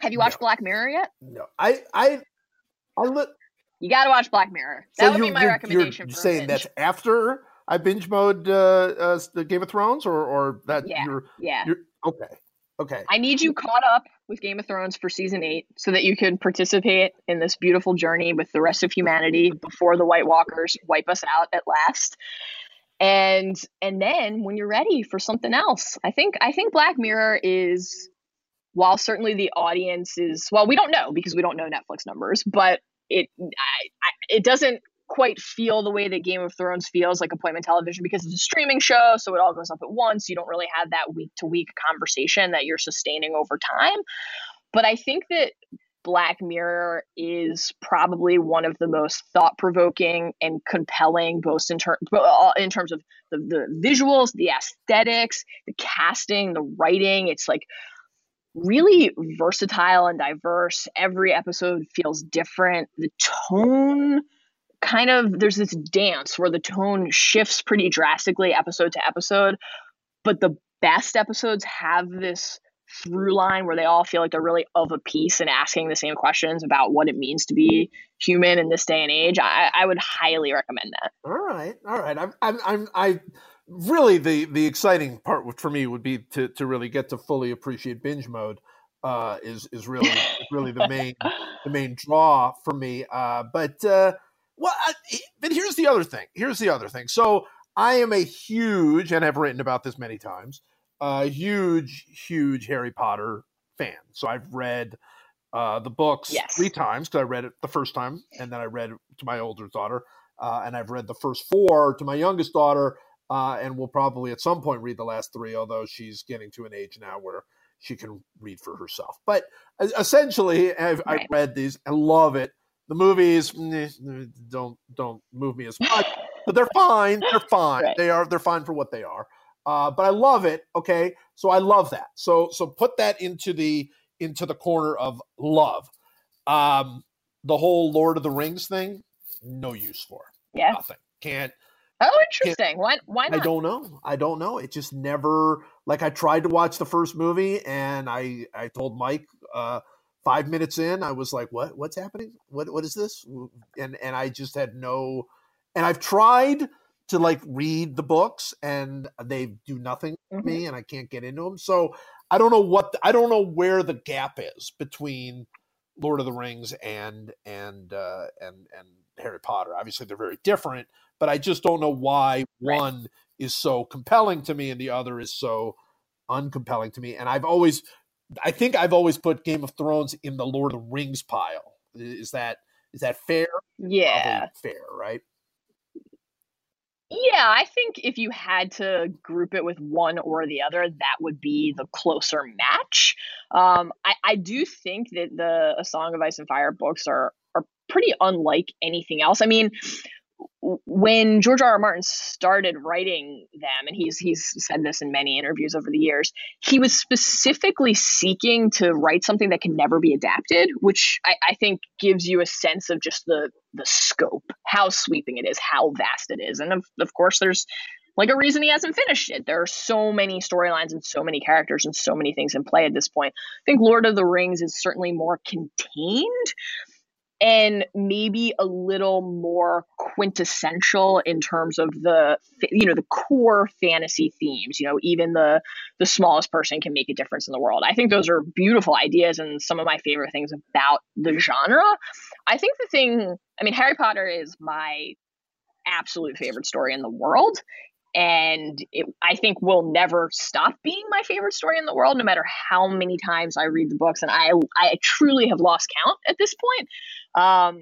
have you watched no. Black Mirror yet? No. I, I, I li- You got to watch Black Mirror. That so would be my recommendation. You're saying that's after I binge mode uh, uh, the Game of Thrones, or or that yeah, you're yeah. You're, okay. Okay. I need you caught up with Game of Thrones for season eight so that you can participate in this beautiful journey with the rest of humanity before the White Walkers wipe us out at last. And and then when you're ready for something else, I think I think Black Mirror is while certainly the audience is well, we don't know because we don't know Netflix numbers, but it I, it doesn't quite feel the way that Game of Thrones feels like appointment television because it's a streaming show, so it all goes up at once. You don't really have that week to week conversation that you're sustaining over time. But I think that Black Mirror is probably one of the most thought provoking and compelling, both in, ter- in terms of the, the visuals, the aesthetics, the casting, the writing. It's like really versatile and diverse. Every episode feels different. The tone kind of there's this dance where the tone shifts pretty drastically episode to episode, but the best episodes have this through line where they all feel like they're really of a piece and asking the same questions about what it means to be human in this day and age. I, I would highly recommend that. All right, all right. I'm, I'm, I'm I really the the exciting part for me would be to to really get to fully appreciate binge mode. Uh, is is really really the main the main draw for me. Uh, but uh, well, I, but here's the other thing. Here's the other thing. So I am a huge, and I've written about this many times, a huge, huge Harry Potter fan. So I've read uh, the books yes. three times because I read it the first time, and then I read it to my older daughter, uh, and I've read the first four to my youngest daughter, uh, and will probably at some point read the last three, although she's getting to an age now where she can read for herself. But essentially, I've, right. I've read these and love it. The movies don't don't move me as much, but they're fine. They're [laughs] fine. Right. They are they're fine for what they are. Uh, but I love it. Okay, so I love that. So so put that into the into the corner of love. Um, the whole Lord of the Rings thing, no use for. Yeah, nothing. Can't. Oh, interesting. Why? Why not? I don't know. I don't know. It just never. Like I tried to watch the first movie, and I I told Mike. Uh, five minutes in, I was like, "What? What's happening? What? What is this?" And and I just had no. And I've tried to like read the books, and they do nothing mm-hmm. for me, and I can't get into them. So I don't know what I don't know where the gap is between Lord of the Rings and and uh, and and Harry Potter. Obviously, they're very different, but I just don't know why right. one is so compelling to me and the other is so uncompelling to me. And I've always I think I've always put Game of Thrones in the Lord of the Rings pile. Is that is that fair? Yeah, Probably fair, right? Yeah, I think if you had to group it with one or the other, that would be the closer match. Um, I, I do think that the A Song of Ice and Fire books are are pretty unlike anything else. I mean, when George R. R. Martin started writing them, and he's he's said this in many interviews over the years, he was specifically seeking to write something that can never be adapted, which I, I think gives you a sense of just the the scope, how sweeping it is, how vast it is, and of, of course there's like a reason he hasn't finished it. There are so many storylines and so many characters and so many things in play at this point. I think Lord of the Rings is certainly more contained and maybe a little more quintessential in terms of the you know the core fantasy themes you know even the the smallest person can make a difference in the world. I think those are beautiful ideas and some of my favorite things about the genre. I think the thing i mean harry potter is my absolute favorite story in the world and it, I think will never stop being my favorite story in the world, no matter how many times I read the books. And I, I truly have lost count at this point. Um,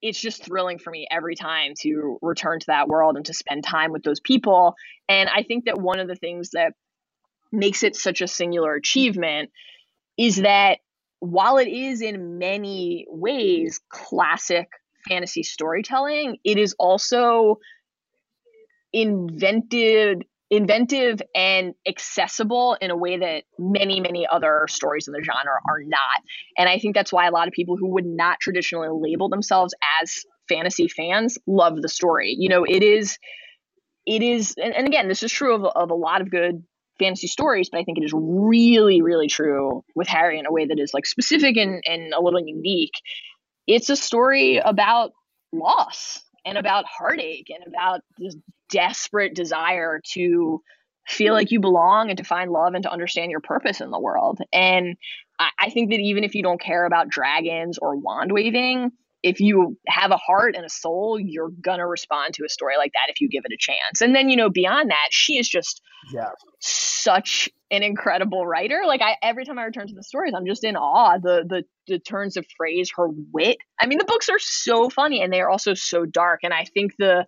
it's just thrilling for me every time to return to that world and to spend time with those people. And I think that one of the things that makes it such a singular achievement is that while it is in many ways classic fantasy storytelling, it is also invented inventive and accessible in a way that many many other stories in the genre are not. And i think that's why a lot of people who would not traditionally label themselves as fantasy fans love the story. You know it is it is and, and again this is true of, of a lot of good fantasy stories but i think it is really really true with harry in a way that is like specific and, and a little unique. It's a story about loss and about heartache and about this desperate desire to feel like you belong and to find love and to understand your purpose in the world. And I, I think that even if you don't care about dragons or wand waving, if you have a heart and a soul, you're gonna respond to a story like that if you give it a chance. And then, you know, beyond that, she is just yeah. such an incredible writer. Like I every time I return to the stories, I'm just in awe. The the the turns of phrase, her wit. I mean, the books are so funny and they are also so dark. And I think the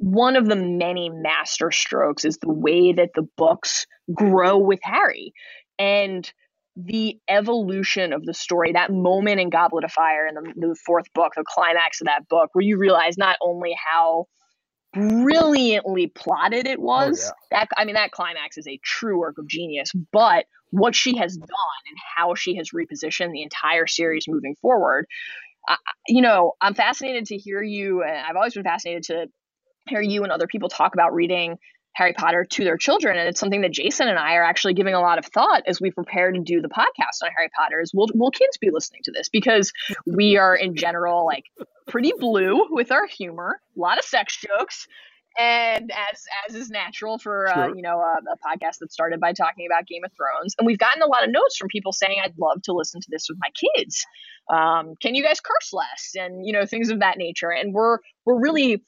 one of the many master strokes is the way that the books grow with Harry. And the evolution of the story, that moment in Goblet of Fire in the, the fourth book, the climax of that book, where you realize not only how brilliantly plotted it oh, was. Oh, yeah. That I mean, that climax is a true work of genius. But what she has done and how she has repositioned the entire series moving forward, I, you know, I'm fascinated to hear you. And I've always been fascinated to hear you and other people talk about reading Harry Potter to their children. And it's something that Jason and I are actually giving a lot of thought as we prepare to do the podcast on Harry Potter is will, will kids be listening to this? Because we are in general like pretty blue with our humor, a lot of sex jokes. And as as is natural for uh, sure. you know a, a podcast that started by talking about Game of Thrones, and we've gotten a lot of notes from people saying I'd love to listen to this with my kids. Um, can you guys curse less and you know things of that nature? And we're we're really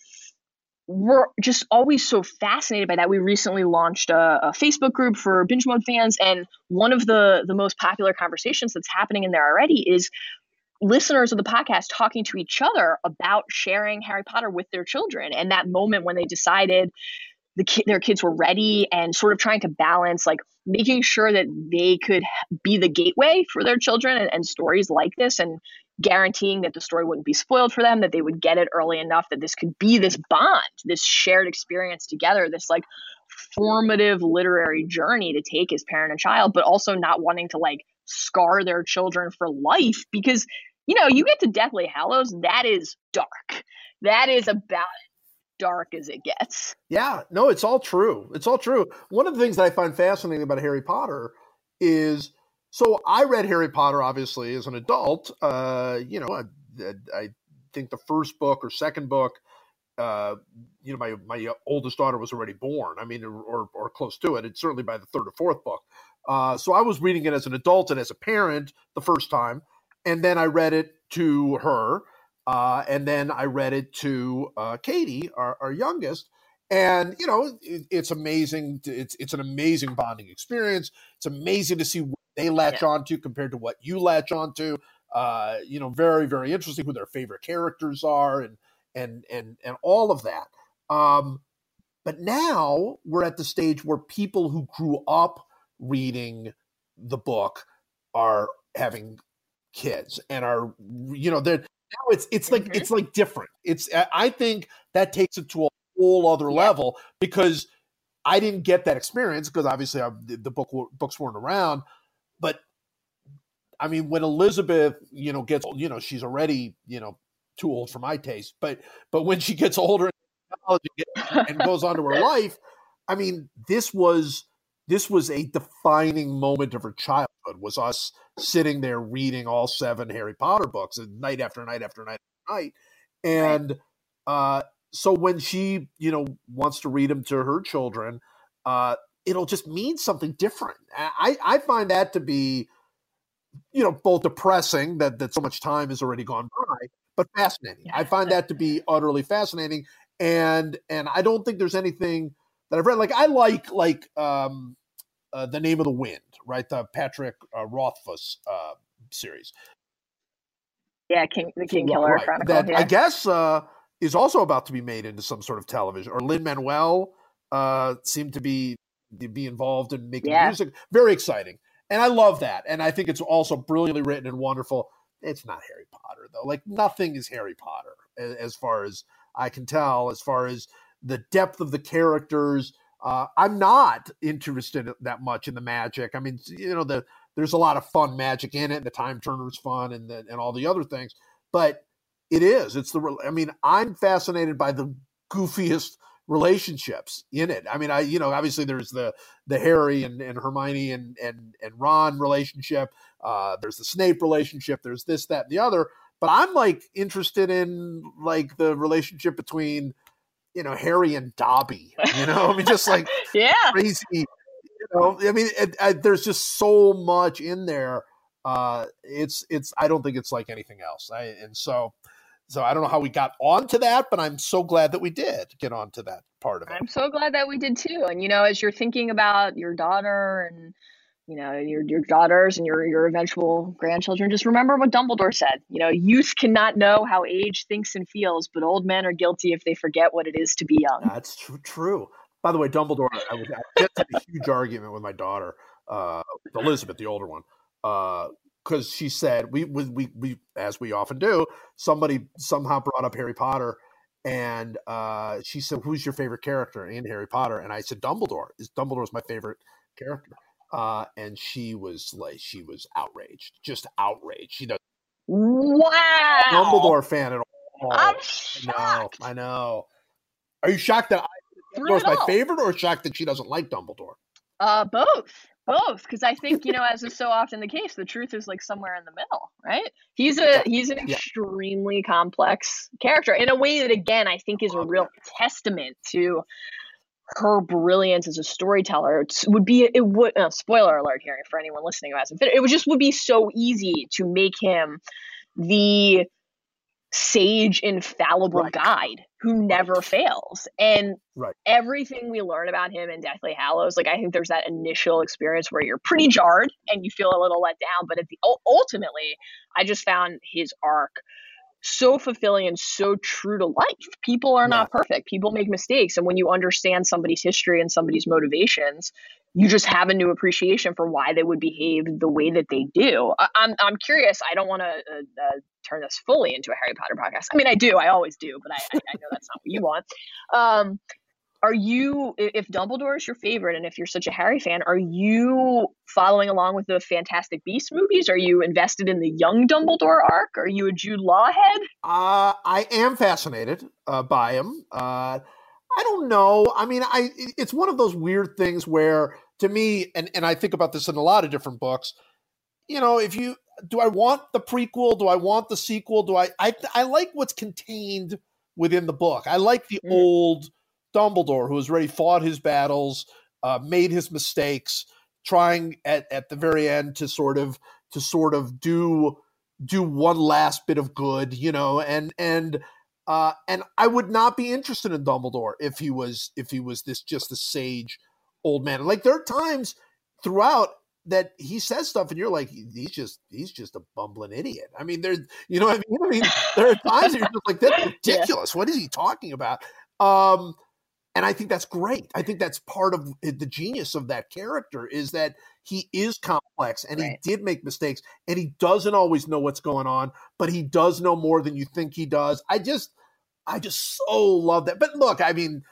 we're just always so fascinated by that. We recently launched a, a, Facebook group for binge mode fans, and one of the the most popular conversations that's happening in there already is listeners of the podcast talking to each other about sharing Harry Potter with their children, and that moment when they decided the ki- their kids were ready, and sort of trying to balance like making sure that they could be the gateway for their children and, and stories like this, and guaranteeing that the story wouldn't be spoiled for them, that they would get it early enough that this could be this bond, this shared experience together, this like formative literary journey to take as parent and child, but also not wanting to like scar their children for life because you know, you get to Deathly Hallows, that is dark. That is about dark as it gets. Yeah, no, it's all true. It's all true. One of the things that I find fascinating about Harry Potter is so I read Harry Potter obviously as an adult. Uh, you know, I, I think the first book or second book, uh, you know, my my oldest daughter was already born. I mean, or or close to it. It's certainly by the third or fourth book. Uh, so I was reading it as an adult and as a parent the first time, and then I read it to her, uh, and then I read it to uh, Katie, our, our youngest, and you know, it, it's amazing. To, it's it's an amazing bonding experience. It's amazing to see what they latch yeah. onto compared to what you latch onto. Uh, you know, very very interesting who their favorite characters are and and and and all of that. Um, but now we're at the stage where people who grew up reading the book are having kids and are you know they're now it's it's like mm-hmm. it's like different. It's I think that takes it to a whole other yeah. level because I didn't get that experience because obviously I, the book books weren't around but I mean, when Elizabeth, you know, gets, you know, she's already, you know, too old for my taste. But but when she gets older and [laughs] goes on to her life, I mean, this was this was a defining moment of her childhood. Was us sitting there reading all seven Harry Potter books and night after night after night after night, and uh, so when she you know wants to read them to her children, uh, it'll just mean something different. I I find that to be you know both depressing that that so much time has already gone by, but fascinating. I find that to be utterly fascinating, and and I don't think there's anything that I've read. Like I like like um, uh, the name of the wind, right? The Patrick uh, Rothfuss uh, series. Yeah, King, the King Killer right. Chronicle. That yeah. I guess uh, is also about to be made into some sort of television. Or Lin Manuel uh, seemed to be be involved in making Yeah. music. Very exciting, and I love that. And I think it's also brilliantly written and wonderful. It's not Harry Potter though. Like nothing is Harry Potter as far as I can tell. As far as the depth of the characters, uh, I'm not interested that much in the magic. I mean, you know, the there's a lot of fun magic in it. and The time turner's fun, and the, and all the other things. But it is. It's the. I mean, I'm fascinated by the goofiest relationships in it. I mean, I you know, obviously there's the the Harry and, and Hermione and and and Ron relationship. Uh, there's the Snape relationship. There's this, that, and the other. But I'm like interested in like the relationship between you know Harry and Dobby. You know, I mean, just like [laughs] yeah. crazy. You know, I mean, it, I, there's just so much in there. Uh, it's it's. I don't think it's like anything else. I, and so, so I don't know how we got onto that, but I'm so glad that we did get onto that part of it. I'm so glad that we did too. And you know, as you're thinking about your daughter and you know your your daughters and your your eventual grandchildren, just remember what Dumbledore said. You know, youth cannot know how age thinks and feels, but old men are guilty if they forget what it is to be young. That's true. True. By the way, Dumbledore. I was I just had a huge argument with my daughter, uh, Elizabeth, the older one, because she said we, we we we as we often do. Somebody somehow brought up Harry Potter, and uh, she said, "Who's your favorite character in Harry Potter?" And I said, "Dumbledore." Is Dumbledore's my favorite character? Uh, and she was like, she was outraged, just outraged. She does Wow. Dumbledore fan at all. I'm I know. shocked. I know. Are you shocked that Dumbledore's it my favorite, or shocked that she doesn't like Dumbledore? Uh, both, both, because I think you know, as is so often the case, the truth is like somewhere in the middle, right? He's a he's an Yeah. extremely complex character in a way that, again, I think is a real testament to her brilliance as a storyteller. It would be it would uh, spoiler alert here for anyone listening who hasn't. fit- It would just would be so easy to make him the sage infallible Right. guide who never fails and Right. everything we learn about him in deathly hallows like i think there's that initial experience where you're pretty jarred and you feel a little let down but at the ultimately i just found his arc so fulfilling and so true to life people are not perfect people make mistakes and when you understand somebody's history and somebody's motivations you just have a new appreciation for why they would behave the way that they do. I, I'm I'm curious. I don't want to uh, uh, turn this fully into a Harry Potter podcast. I mean, I do. I always do, but I, I, I know that's not what you want. Um, are you, if Dumbledore is your favorite, and if you're such a Harry fan, are you following along with the Fantastic Beasts movies? Are you invested in the young Dumbledore arc? Are you a Jude Law head? Uh, I am fascinated uh, by him. Uh, I don't know. I mean, I it's one of those weird things where, to me, and and I think about this in a lot of different books. You know, if you do, I want the prequel? Do I want the sequel? Do I? I I like what's contained within the book. I like the Mm. old Dumbledore who has already fought his battles, uh, made his mistakes, trying at at the very end to sort of to sort of do do one last bit of good, you know, and and uh, and I would not be interested in Dumbledore if he was if he was this just a sage old man. Like there are times throughout that he says stuff and you're like he's just he's just a bumbling idiot. I mean there's you know I mean? I mean there are times that you're just like that's [laughs] ridiculous. What is he talking about? Um and I think that's great. I think that's part of the genius of that character is that he is complex and Right. he did make mistakes and he doesn't always know what's going on, but he does know more than you think he does. I just I just so love that. But look, I mean,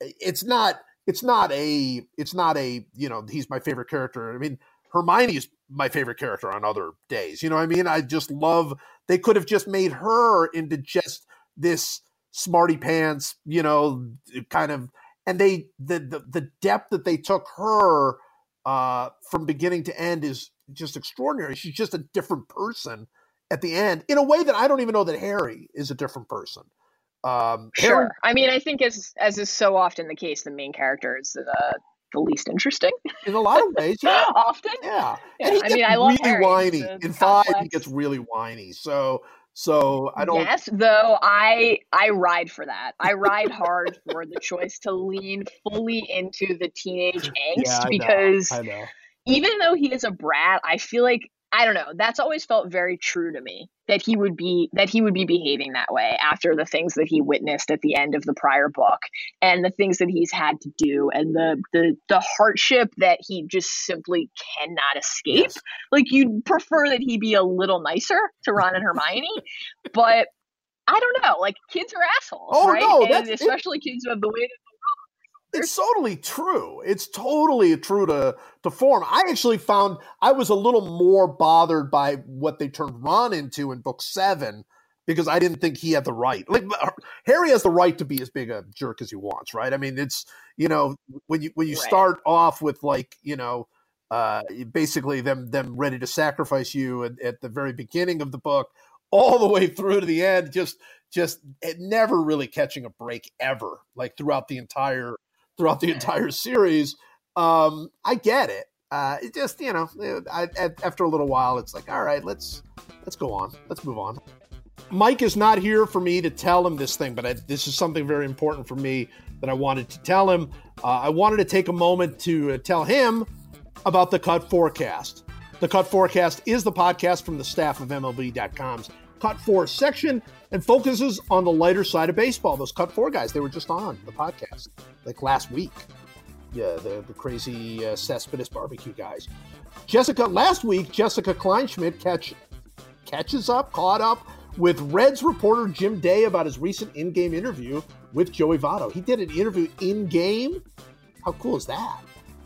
it's not it's not a it's not a, you know, he's my favorite character. I mean, Hermione is my favorite character on other days. You know what I mean? I just love they could have just made her into just this smarty pants, you know, kind of and they the the, the depth that they took her uh, from beginning to end is just extraordinary. She's just a different person at the end in a way that I don't even know that Harry is a different person. Um, Sure. Harry, I mean, I think as as is so often the case, the main character is uh, the least interesting. in a lot of ways, [laughs] yeah, often. yeah. Yeah, and he I mean, I love really Harry. whiny. In five, he gets really whiny. So, so I don't. Yes, though I I ride for that. I ride hard for the choice to lean fully into the teenage angst Yeah, know, because I know. even though he is a brat, I feel like I don't know. That's always felt very true to me that he would be that he would be behaving that way after the things that he witnessed at the end of the prior book and the things that he's had to do and the the the hardship that he just simply cannot escape. Yes. Like you'd prefer that he be a little nicer to Ron and Hermione, [laughs] but I don't know. Like kids are assholes, Oh, right? no, and that's- it- especially kids who have the weight of It's totally true. It's totally true to to form. I actually found I was a little more bothered by what they turned Ron into in book seven because I didn't think he had the right. Like Harry has the right to be as big a jerk as he wants, right? I mean, it's you know when you when you Right. start off with like you know uh, basically them them ready to sacrifice you at, at the very beginning of the book, all the way through to the end, just just it never really catching a break ever, like throughout the entire throughout the entire series. Um, I get it. Uh, it just you know, I, I, after a little while, it's like, all right, let's let's go on, let's move on. Mike is not here for me to tell him this thing, but I, this is something very important for me that I wanted to tell him. Uh, I wanted to take a moment to uh, tell him about the Cut Forecast. The Cut Forecast is the podcast from the staff of MLB.com's Cut Four section and focuses on the lighter side of baseball. Those Cut Four guys, they were just on the podcast like last week. Yeah, the, the crazy uh, Cespedes barbecue guys. Jessica, last week, Jessica Kleinschmidt catch, catches up, caught up with Reds reporter Jim Day about his recent in game interview with Joey Votto. He did an interview in game. How cool is that?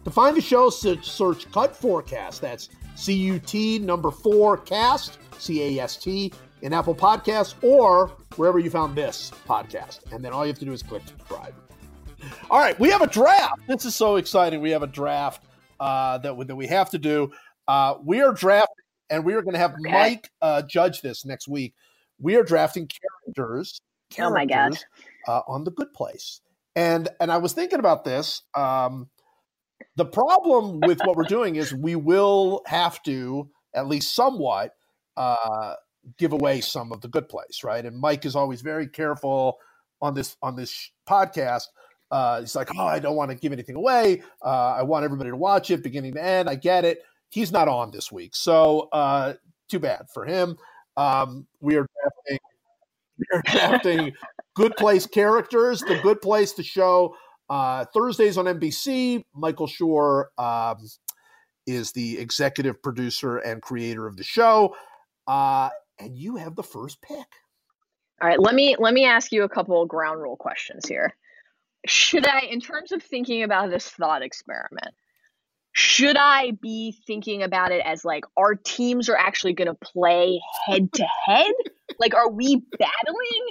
To find the show, search, Cut Forecast. That's C U T number four cast, C A S T, in Apple Podcasts or wherever you found this podcast. And then all you have to do is click subscribe. All right, we have a draft. This is so exciting. We have a draft uh, that, we- that we have to do. Uh, we are drafting, and we are going to have Okay. Mike uh, judge this next week. We are drafting characters. Oh my God. characters, Uh, on the Good Place, and and I was thinking about this. Um, the problem with what we're doing is we will have to at least somewhat uh, give away some of the Good Place, right? And Mike is always very careful on this on this podcast. Uh, he's like, oh, I don't want to give anything away. Uh, I want everybody to watch it, beginning to end. I get it. He's not on this week, so uh, too bad for him. Um, we are drafting. We are drafting Good Place characters. The Good Place, the show, uh, Thursdays on NBC. Michael Schur um, is the executive producer and creator of the show, uh, and you have the first pick. All right, let me let me ask you a couple ground rule questions here. Should I, in terms of thinking about this thought experiment, should I be thinking about it as like our teams are actually going to play head to head? Like, are we battling?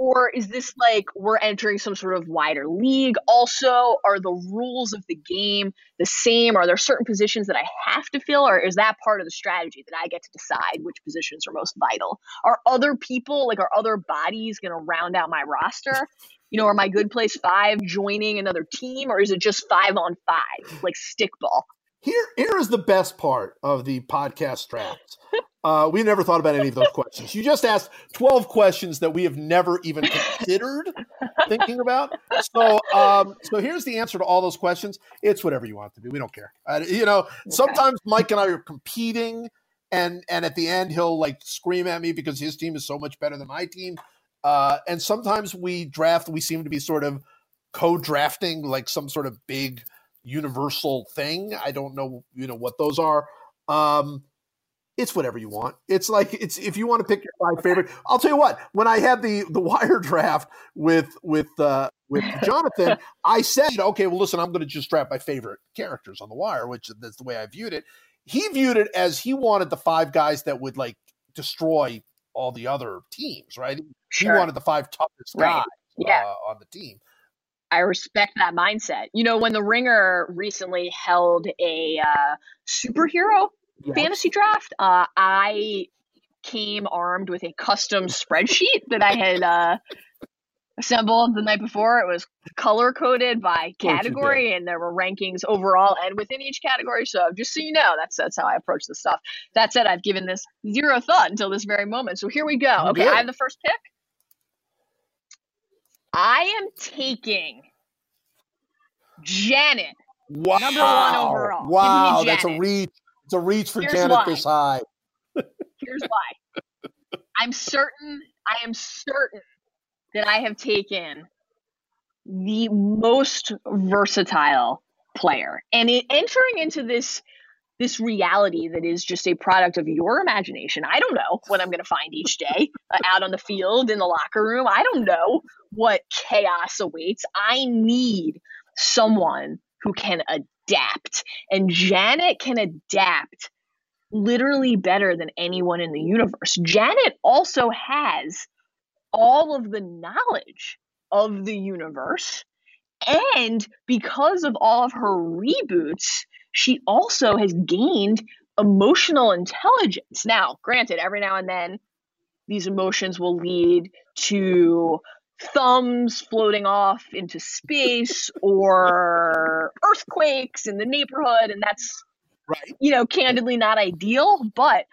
Or is this like we're entering some sort of wider league? Also, are the rules of the game the same? Are there certain positions that I have to fill, or is that part of the strategy that I get to decide which positions are most vital? Are other people, like, are other bodies going to round out my roster? You know, are my good place five joining another team, or is it just five on five, like stickball? Here, here is the best part of the podcast drafts. Uh, we never thought about any of those questions. You just asked 12 questions that we have never even considered thinking about. So, um, so here's the answer to all those questions. It's whatever you want to be. We don't care. Uh, you know, sometimes Mike and I are competing, and and at the end he'll like scream at me because his team is so much better than my team. Uh, and sometimes we draft. We seem to be sort of co-drafting, like some sort of big universal thing. I don't know, you know, what those are. Um, it's whatever you want. It's like it's if you want to pick your five favorite. I'll tell you what. When I had the the [laughs] wire draft with with uh, with [laughs] Jonathan, I said, okay, well, listen, I'm going to just draft my favorite characters on the wire, which that's the way I viewed it. He viewed it as he wanted the five guys that would like destroy all the other teams, right? He wanted the five toughest Right. guys Yeah. uh, on the team. I respect that mindset. You know, when the Ringer recently held a uh, superhero Yes. fantasy draft, uh, I came armed with a custom spreadsheet that I had uh, assembled the night before. It was color coded by category, and there were rankings overall and within each category. So just so you know, that's that's how I approach this stuff. That said, I've given this zero thought until this very moment. So here we go. Okay. I have the first pick. I am taking Janet. Wow. Number one overall. Wow, that's a reach. It's a reach for Here's Janet why. this high. Here's why. I'm certain, I am certain that I have taken the most versatile player. And it, entering into this this reality that is just a product of your imagination. I don't know what I'm going to find each day uh, out on the field, in the locker room. I don't know what chaos awaits. I need someone who can adapt. And Janet can adapt literally better than anyone in the universe. Janet also has all of the knowledge of the universe. And because of all of her reboots, she also has gained emotional intelligence. Now, granted, every now and then these emotions will lead to thumbs floating off into space or earthquakes in the neighborhood, and that's Right. you know, candidly not ideal, but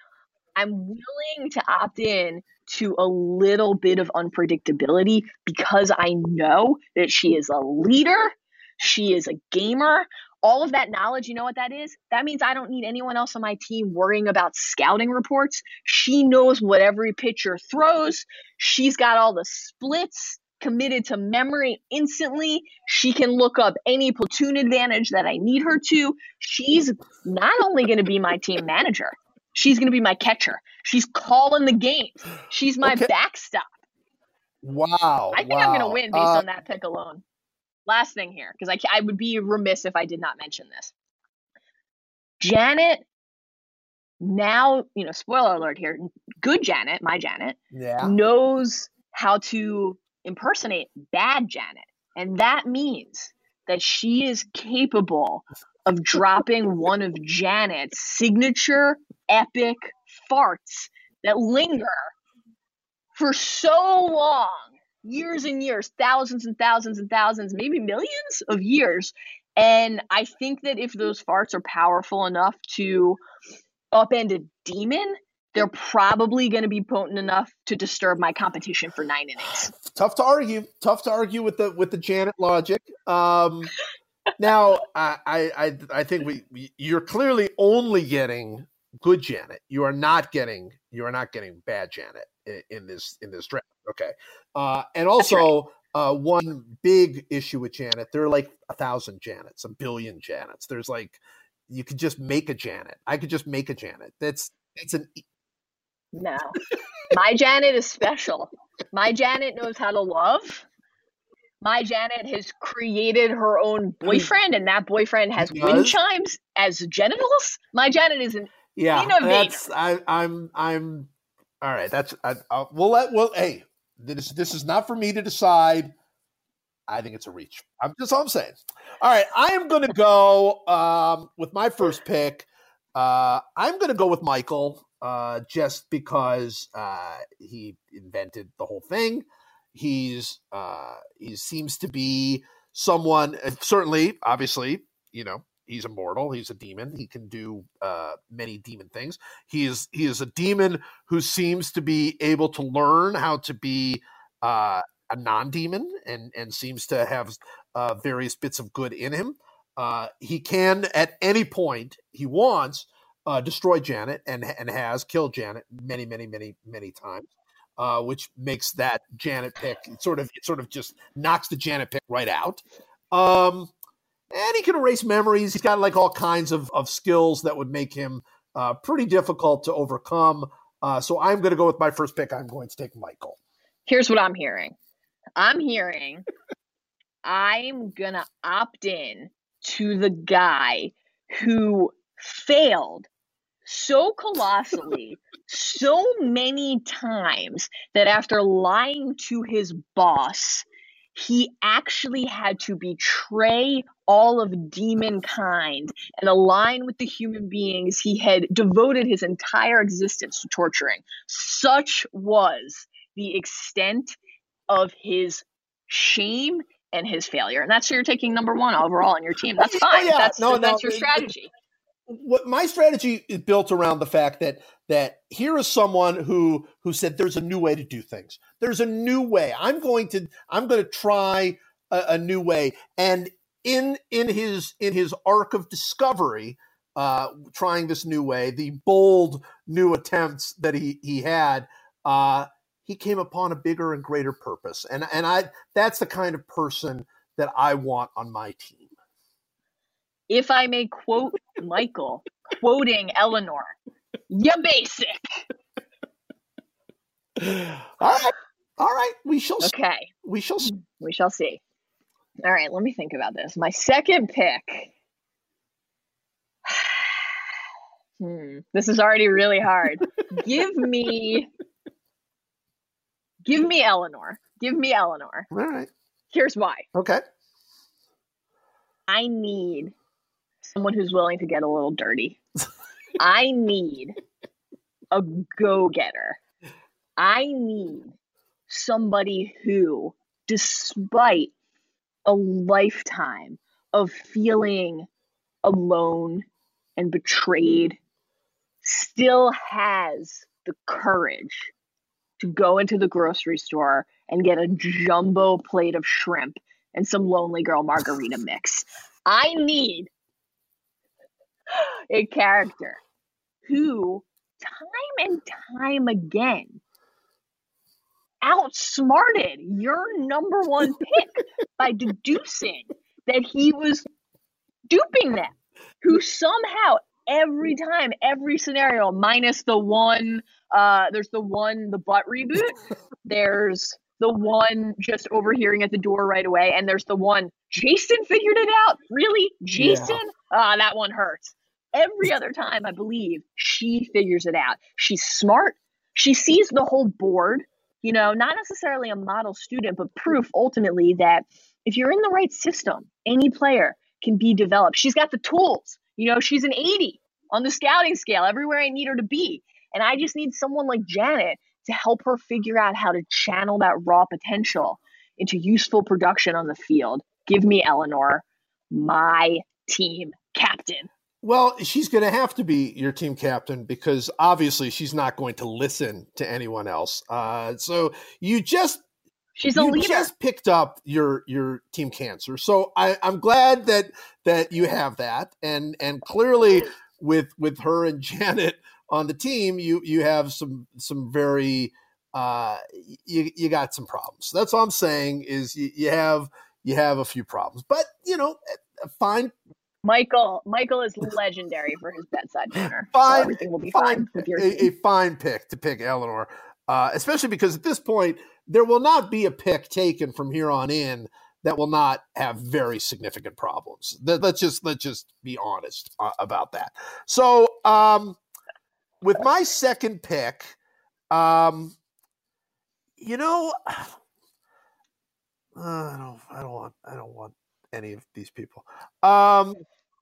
I'm willing to opt in to a little bit of unpredictability because I know that she is a leader, she is a gamer. All of that knowledge, you know what that is? That means I don't need anyone else on my team worrying about scouting reports. She knows what every pitcher throws. She's got all the splits committed to memory instantly. She can look up any platoon advantage that I need her to. She's not only going to be my team manager, she's going to be my catcher. She's calling the games. She's my Okay. backstop. Wow. I think I'm going to win based Uh, on that pick alone. Last thing here, because I, I would be remiss if I did not mention this. Janet, now, you know, spoiler alert here, good Janet, my Janet, Yeah. knows how to impersonate bad Janet. And that means that she is capable of dropping one of Janet's signature epic farts that linger for so long years and years, thousands and thousands and thousands, maybe millions of years. And I think that if those farts are powerful enough to upend a demon, they're probably going to be potent enough to disturb my competition for nine innings. tough to argue. Tough to argue with the with the Janet logic. Um, now, I, I I think we you're clearly only getting good Janet. You are not getting you are not getting bad Janet in, in this in this draft. Okay, uh, and also. Uh, one big issue with Janet, there are like a thousand Janets, a billion Janets. There's like, you could just make a Janet. I could just make a Janet. That's that's an No. My Janet is special. My Janet knows how to love. My Janet has created her own boyfriend, and that boyfriend has wind chimes as genitals. My Janet is an Yeah, Innovator. that's I, I'm I'm all right. That's I, I, we'll let well. Hey, this this is not for me to decide. I think it's a reach. I'm just all I'm saying. All right, I am going to go um, with my first pick. Uh, I'm going to go with Michael uh, just because uh, he invented the whole thing. He's uh, he seems to be someone. Certainly, obviously, you know, he's immortal. He's a demon. He can do uh, many demon things. He is he is a demon who seems to be able to learn how to be uh, a non-demon and and seems to have uh, various bits of good in him. Uh, he can at any point he wants uh, destroy Janet and and has killed Janet many many many many times. Uh, which makes that Janet pick sort of it sort of just knocks the Janet pick right out. Um, and he can erase memories. He's got like all kinds of, of skills that would make him uh, pretty difficult to overcome. Uh, so I'm going to go with my first pick. I'm going to take Michael. Here's what I'm hearing. I'm hearing I'm gonna opt in to the guy who failed so colossally so many times that after lying to his boss, he actually had to betray all of demon kind and align with the human beings he had devoted his entire existence to torturing. Such was the extent of his shame and his failure. And that's why you're taking number one overall on your team. That's oh, fine. yeah. That's, No, that's no, your strategy. What my strategy is built around the fact that that here is someone who who said there's a new way to do things. There's a new way. I'm going to i'm going to try a, a new way. And in in his in his arc of discovery uh trying this new way the bold new attempts that he he had uh he came upon a bigger and greater purpose. And and i that's the kind of person that i want on my team If I may quote Michael, quoting Eleanor, you basic. all right all right we shall see. Okay. we shall see. We shall see. All right, let me think about this. My second pick. [sighs] hmm, this is already really hard. give me Give me Eleanor. Give me Eleanor. All right. Here's why. Okay. I need someone who's willing to get a little dirty. [laughs] I need a go getter. I need somebody who, despite a lifetime of feeling alone and betrayed, still has the courage to go into the grocery store and get a jumbo plate of shrimp and some lonely girl margarita mix. I need a character who, time and time again, outsmarted your number one pick [laughs] by deducing that he was duping them, who somehow every time, every scenario, minus the one, uh, there's the one, the butt reboot, there's the one just overhearing at the door right away, and there's the one, Jason figured it out. Really? Jason? Ah, that one hurts. Every other time, I believe, she figures it out. She's smart. She sees the whole board, you know, not necessarily a model student, but proof ultimately that if you're in the right system, any player can be developed. She's got the tools. You know, she's an 80 on the scouting scale, everywhere I need her to be. And I just need someone like Janet to help her figure out how to channel that raw potential into useful production on the field. Give me Eleanor, my team captain. Well, she's going to have to be your team captain because obviously she's not going to listen to anyone else. Uh, so you just She's a you leader. just picked up your your team cancer. So I, I'm glad that that you have that, and and clearly with with her and [laughs] Janet on the team, you you have some some very uh, you you got some problems. That's all I'm saying is you, you have you have a few problems, but you know, fine Michael Michael is legendary for his bedside manner. So Fine, everything will be fine, fine, with your a, a fine pick to pick Eleanor, uh, especially because at this point there will not be a pick taken from here on in that will not have very significant problems. Let- Let's just let's just be honest uh, about that. So, um, with my second pick, um, you know, [sighs] uh, I don't, I don't want, I don't want any of these people. Um,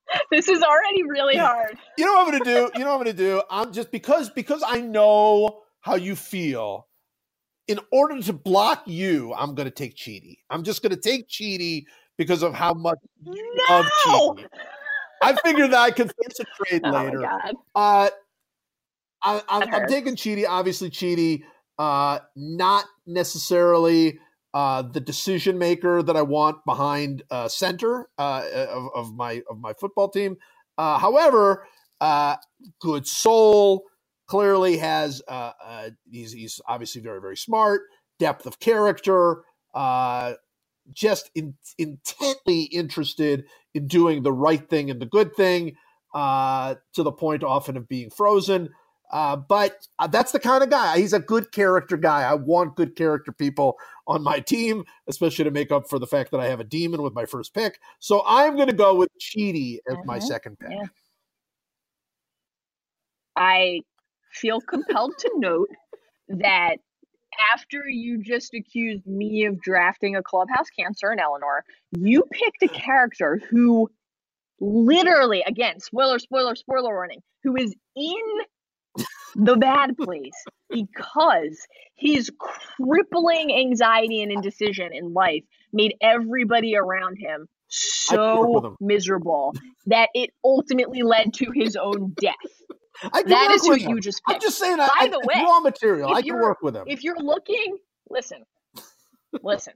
[laughs] This is already really hard. you know what I'm gonna do? You know what I'm gonna do? I'm just because because I know how you feel. In order to block you, I'm gonna take Chidi. I'm just gonna take Chidi because of how much you love Chidi. I figured that I could fix a trade Oh later. Uh, I, I'm taking Chidi. Obviously, Chidi, uh, not necessarily uh, the decision maker that I want behind uh, center uh, of, of my of my football team. Uh, however, uh, good soul. Clearly has uh, uh, he's he's obviously very very smart. Depth of character. Uh, just in, intently interested in doing the right thing and the good thing uh, to the point often of being frozen. Uh, but uh, that's the kind of guy. He's a good character guy. I want good character people on my team, especially to make up for the fact that I have a demon with my first pick. So I'm going to go with Chidi as my Mhm. second pick. Yeah. I feel compelled to note that after you just accused me of drafting a clubhouse cancer in Eleanor, you picked a character who literally, again, spoiler, spoiler, spoiler warning, who is in the bad place because his crippling anxiety and indecision in life made everybody around him I can work with so miserable that it ultimately led to his own death. That who him. you just I'm just saying. By I, the way, raw material. I can work with him. If you're looking, listen, listen.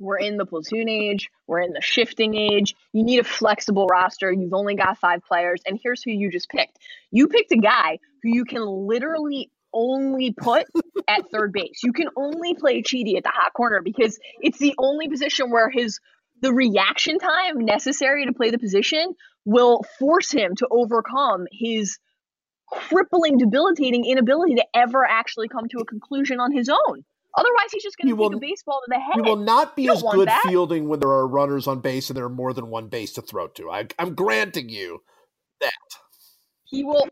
We're in the platoon age. We're in the shifting age. You need a flexible roster. You've only got five players. And here's who you just picked. You picked a guy who you can literally only put at third base. You can only play Chidi at the hot corner because it's the only position where his the reaction time necessary to play the position will force him to overcome his crippling, debilitating inability to ever actually come to a conclusion on his own. Otherwise, he's just going to take a baseball to the head. He will not be as good that. fielding when there are runners on base and there are more than one base to throw to. I, I'm granting you that. He will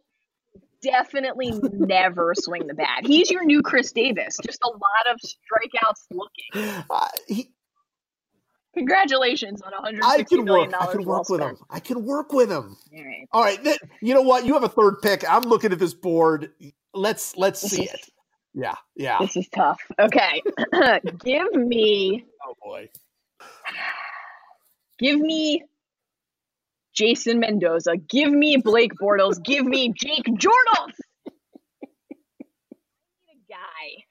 definitely never [laughs] swing the bat. He's your new Chris Davis. Just a lot of strikeouts looking. Uh, he, Congratulations on 160 I can million work. I can work with spent. him. I can work with him. All right. All right. you know what? You have a third pick. I'm looking at this board. Let's let's see it. Yeah. Yeah. This is tough. Okay. [laughs] give me Oh boy. Give me Jason Mendoza. Give me Blake Bortles. Give me Jake Jordan. I need a guy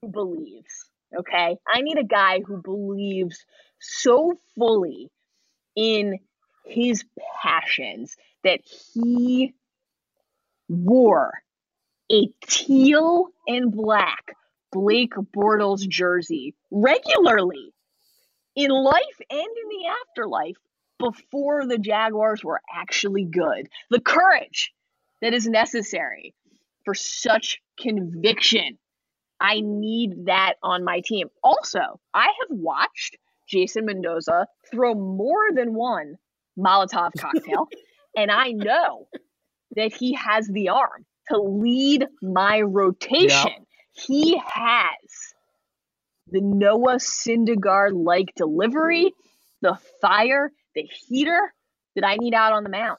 who believes. Okay, I need a guy who believes so fully in his passions that he wore a teal and black Blake Bortles jersey regularly in life and in the afterlife before the Jaguars were actually good. The courage that is necessary for such conviction. I need that on my team. Also, I have watched Jason Mendoza throw more than one Molotov cocktail, [laughs] and I know that he has the arm to lead my rotation. He has the Noah Syndergaard like delivery, the fire, the heater that I need out on the mound.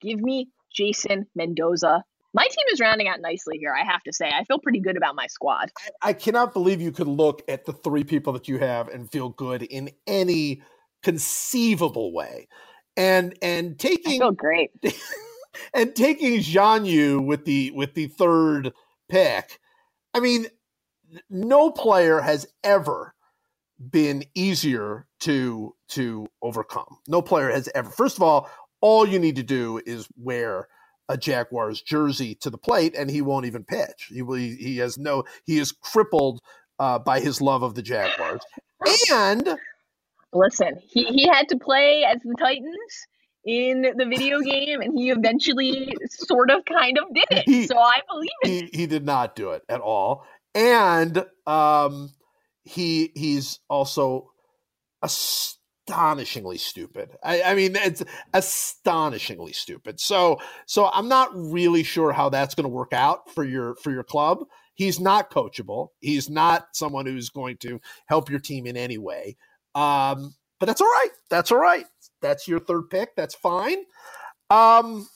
Give me Jason Mendoza. My team is rounding out nicely here, I have to say. I feel pretty good about my squad. I, I cannot believe you could look at the three people that you have and feel good in any conceivable way. And and I taking feel great. [laughs] and taking Jianyu with the with the third pick, I mean, no player has ever been easier to to overcome. No player has ever. First of all, all you need to do is wear a Jaguars jersey to the plate, and he won't even pitch. He will, he, has no. He is crippled uh, by his love of the Jaguars, and Listen, he, he had to play as the Titans in the video game, and he eventually sort of kind of did it. He- so I believe in he it. he did not do it at all, and um, he he's also astonishingly stupid. I, I mean, it's astonishingly stupid. So so I'm not really sure how that's going to work out for your for your club. He's not coachable. He's not someone who's going to help your team in any way. Um, but that's all right. That's all right. That's your third pick. That's fine. Um,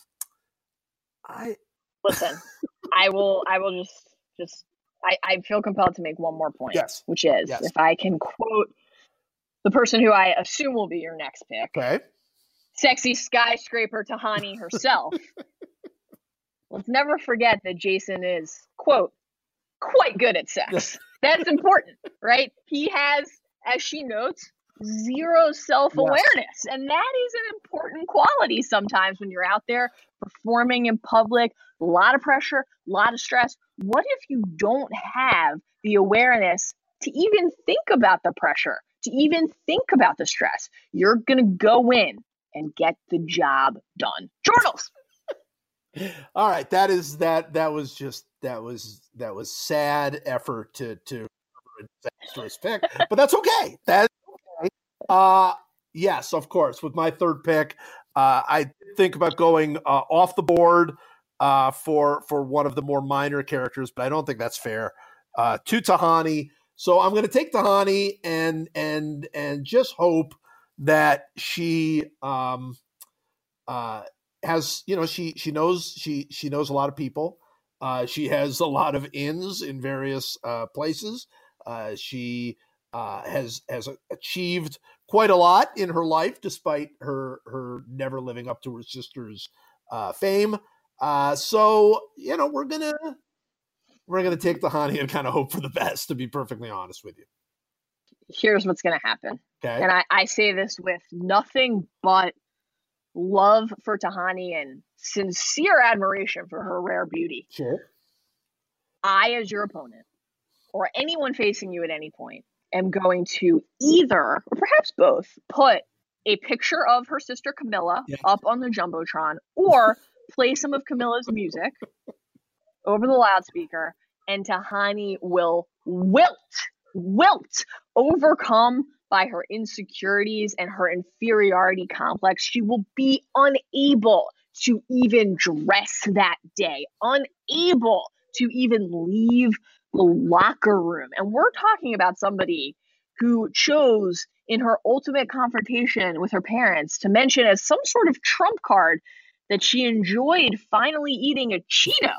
I Listen, I will I will just just I, I feel compelled to make one more point. yes. Which is Yes. if I can quote the person who I assume will be your next pick, Okay. sexy skyscraper Tahani herself. [laughs] Let's never forget that Jason is, quote, quite good at sex. That's important, right? He has, as she notes, zero self awareness. And that is an important quality sometimes when you're out there performing in public, a lot of pressure, a lot of stress. What if you don't have the awareness to even think about the pressure, to even think about the stress? You're going to go in and get the job done. Journals. [laughs] All right, that is that. That was just that was that was sad effort to to disastrous [laughs] pick, but that's okay. That's okay. Uh, yes, of course. With my third pick, uh, I think about going uh, off the board uh, for for one of the more minor characters, but I don't think that's fair. uh, to Tahani. So I'm going to take Tahani and and and just hope that she um, uh, has you know she she knows she she knows a lot of people. Uh, she has a lot of ins in various uh, places. Uh, she uh, has has achieved quite a lot in her life, despite her her never living up to her sister's uh, fame. Uh, so you know we're gonna we're gonna take Tahani and kind of hope for the best. To be perfectly honest with you, Here's what's going to happen. okay. And I, I say this with nothing but love for Tahani and sincere admiration for her rare beauty. sure. I, as your opponent, or anyone facing you at any point, am going to either, or perhaps both, put a picture of her sister Kamilah Yes. up on the Jumbotron or [laughs] play some of Kamilah's music over the loudspeaker, and Tahani will wilt, wilt, overcome by her insecurities and her inferiority complex. She will be unable to even dress that day, unable to even leave locker room. And we're talking about somebody who chose in her ultimate confrontation with her parents to mention as some sort of trump card that she enjoyed finally eating a Cheeto.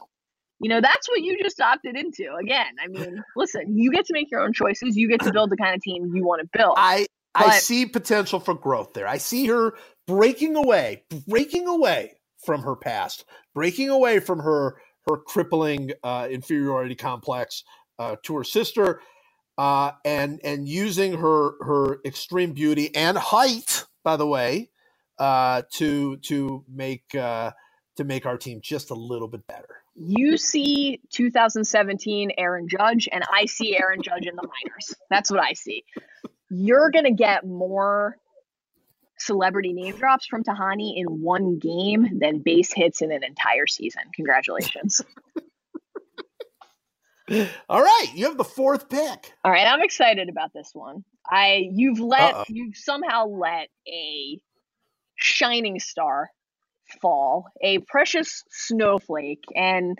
You know, that's what you just opted into. Again, I mean, [laughs] listen, you get to make your own choices. You get to build the kind of team you want to build. I I see potential for growth there. I see her breaking away, breaking away from her past, breaking away from her her crippling uh, inferiority complex uh, to her sister, uh, and and using her her extreme beauty and height, by the way, uh, to to make uh, to make our team just a little bit better. you see 2017 Aaron Judge, and I see Aaron Judge in the minors. That's what I see. You're to get more celebrity name drops from Tahani in one game than base hits in an entire season. Congratulations. [laughs] All right, you have the fourth pick. All right, I'm excited about this one. I you've let Uh-oh. you've somehow let a shining star fall, a precious snowflake, and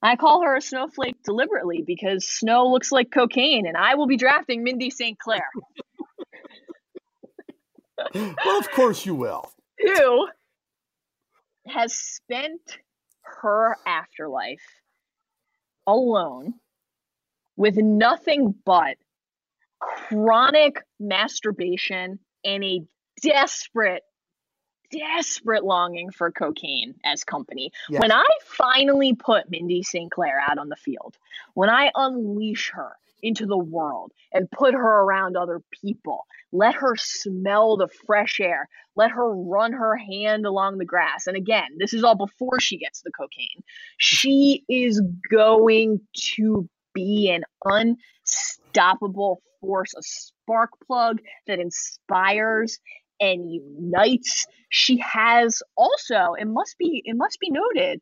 I call her a snowflake deliberately because snow looks like cocaine, and I will be drafting Mindy St. Claire, [laughs] Well, of course you will. who has spent her afterlife alone with nothing but chronic masturbation and a desperate desperate longing for cocaine as company. Yes. When I finally put Mindy St. Claire out on the field, when I unleash her into the world and put her around other people, let her smell the fresh air, let her run her hand along the grass. And again, this is all before she gets the cocaine. She is going to be an unstoppable force, a spark plug that inspires and unites. She has also, it must be it must be noted,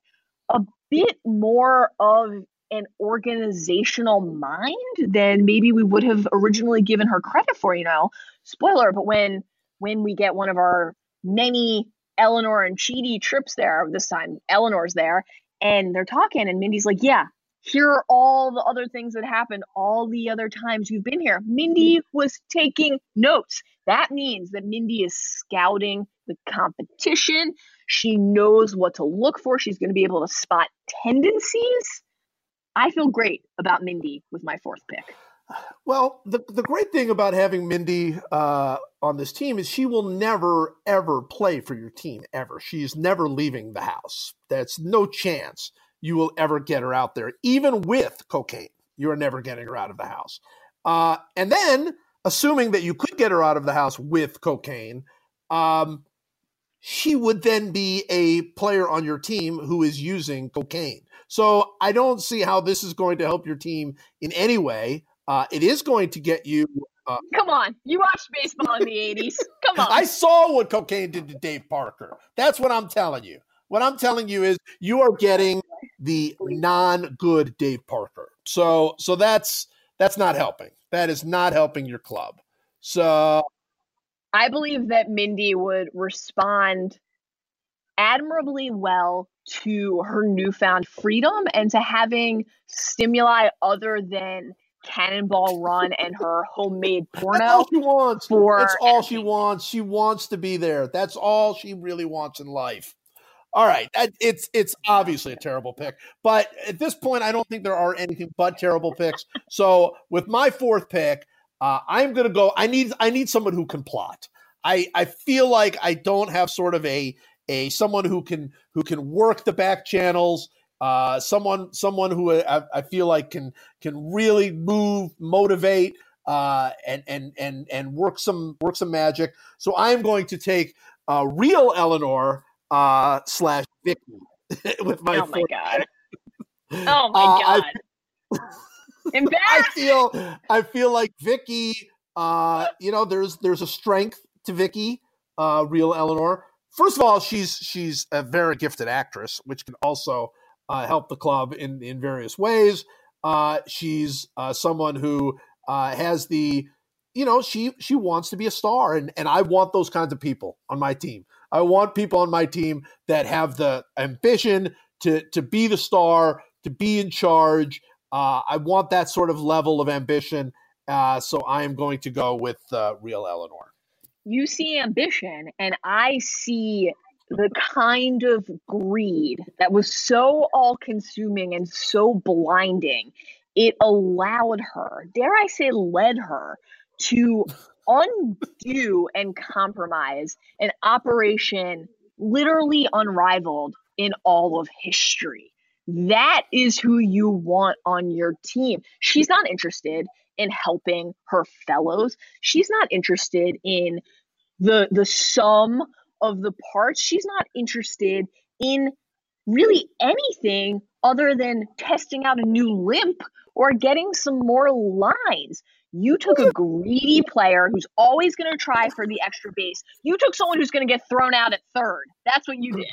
a bit more of an organizational mind than maybe we would have originally given her credit for, you know. Spoiler, but when when we get one of our many Eleanor and Chidi trips there, this time Eleanor's there, and they're talking, and Mindy's like, Yeah, here are all the other things that happened all the other times you've been here. Mindy mm-hmm. was taking notes. That means that Mindy is scouting the competition. She knows what to look for. She's going to be able to spot tendencies. I feel great about Mindy with my fourth pick. Well, the the great thing about having Mindy uh, on this team is she will never ever play for your team ever. She's never leaving the house. That's no chance you will ever get her out there, even with cocaine. You are never getting her out of the house. Uh, and then, assuming that you could get her out of the house with cocaine, um, she would then be a player on your team who is using cocaine. So I don't see how this is going to help your team in any way. Uh, it is going to get you. Uh, Come on. You watched baseball in the 80s. Come [laughs] on. I saw what cocaine did to Dave Parker. That's what I'm telling you. What I'm telling you is you are getting the non-good Dave Parker. So so that's that's not helping. That is not helping your club. So I believe that Mindy would respond admirably well to her newfound freedom and to having stimuli other than Cannonball Run and her homemade [laughs] porno. That's all she wants. for That's all she wants. She wants to be there. That's all she really wants in life. All right, it's it's obviously a terrible pick, but at this point, I don't think there are anything but terrible picks. So with my fourth pick, uh, I'm going to go. I need I need someone who can plot. I I feel like I don't have sort of a a someone who can who can work the back channels. Uh, someone someone who I, I feel like can can really move, motivate, uh, and and and and work some work some magic. So I am going to take uh, real Eleanor uh, slash Vicky [laughs] with my. oh my god. [laughs] Oh my Uh, I- god. I Embarrassing. feel I feel like Vicky. Uh, you know, there's there's a strength to Vicky, uh, real Eleanor. First of all, she's she's a very gifted actress, which can also uh, help the club in in various ways. Uh, she's uh, someone who uh, has the, you know, she she wants to be a star, and and I want those kinds of people on my team. I want people on my team that have the ambition to to be the star, to be in charge. Uh, I want that sort of level of ambition. Uh, so I am going to go with real Eleanor. You see ambition and I see the kind of greed that was so all consuming and so blinding. It allowed her, dare I say, led her to [laughs] undo and compromise an operation literally unrivaled in all of history. That is who you want on your team. She's not interested in helping her fellows. She's not interested in the the sum of the parts. She's not interested in really anything other than testing out a new limp or getting some more lines. You took a greedy player who's always going to try for the extra base. You took someone who's going to get thrown out at third. That's what you did.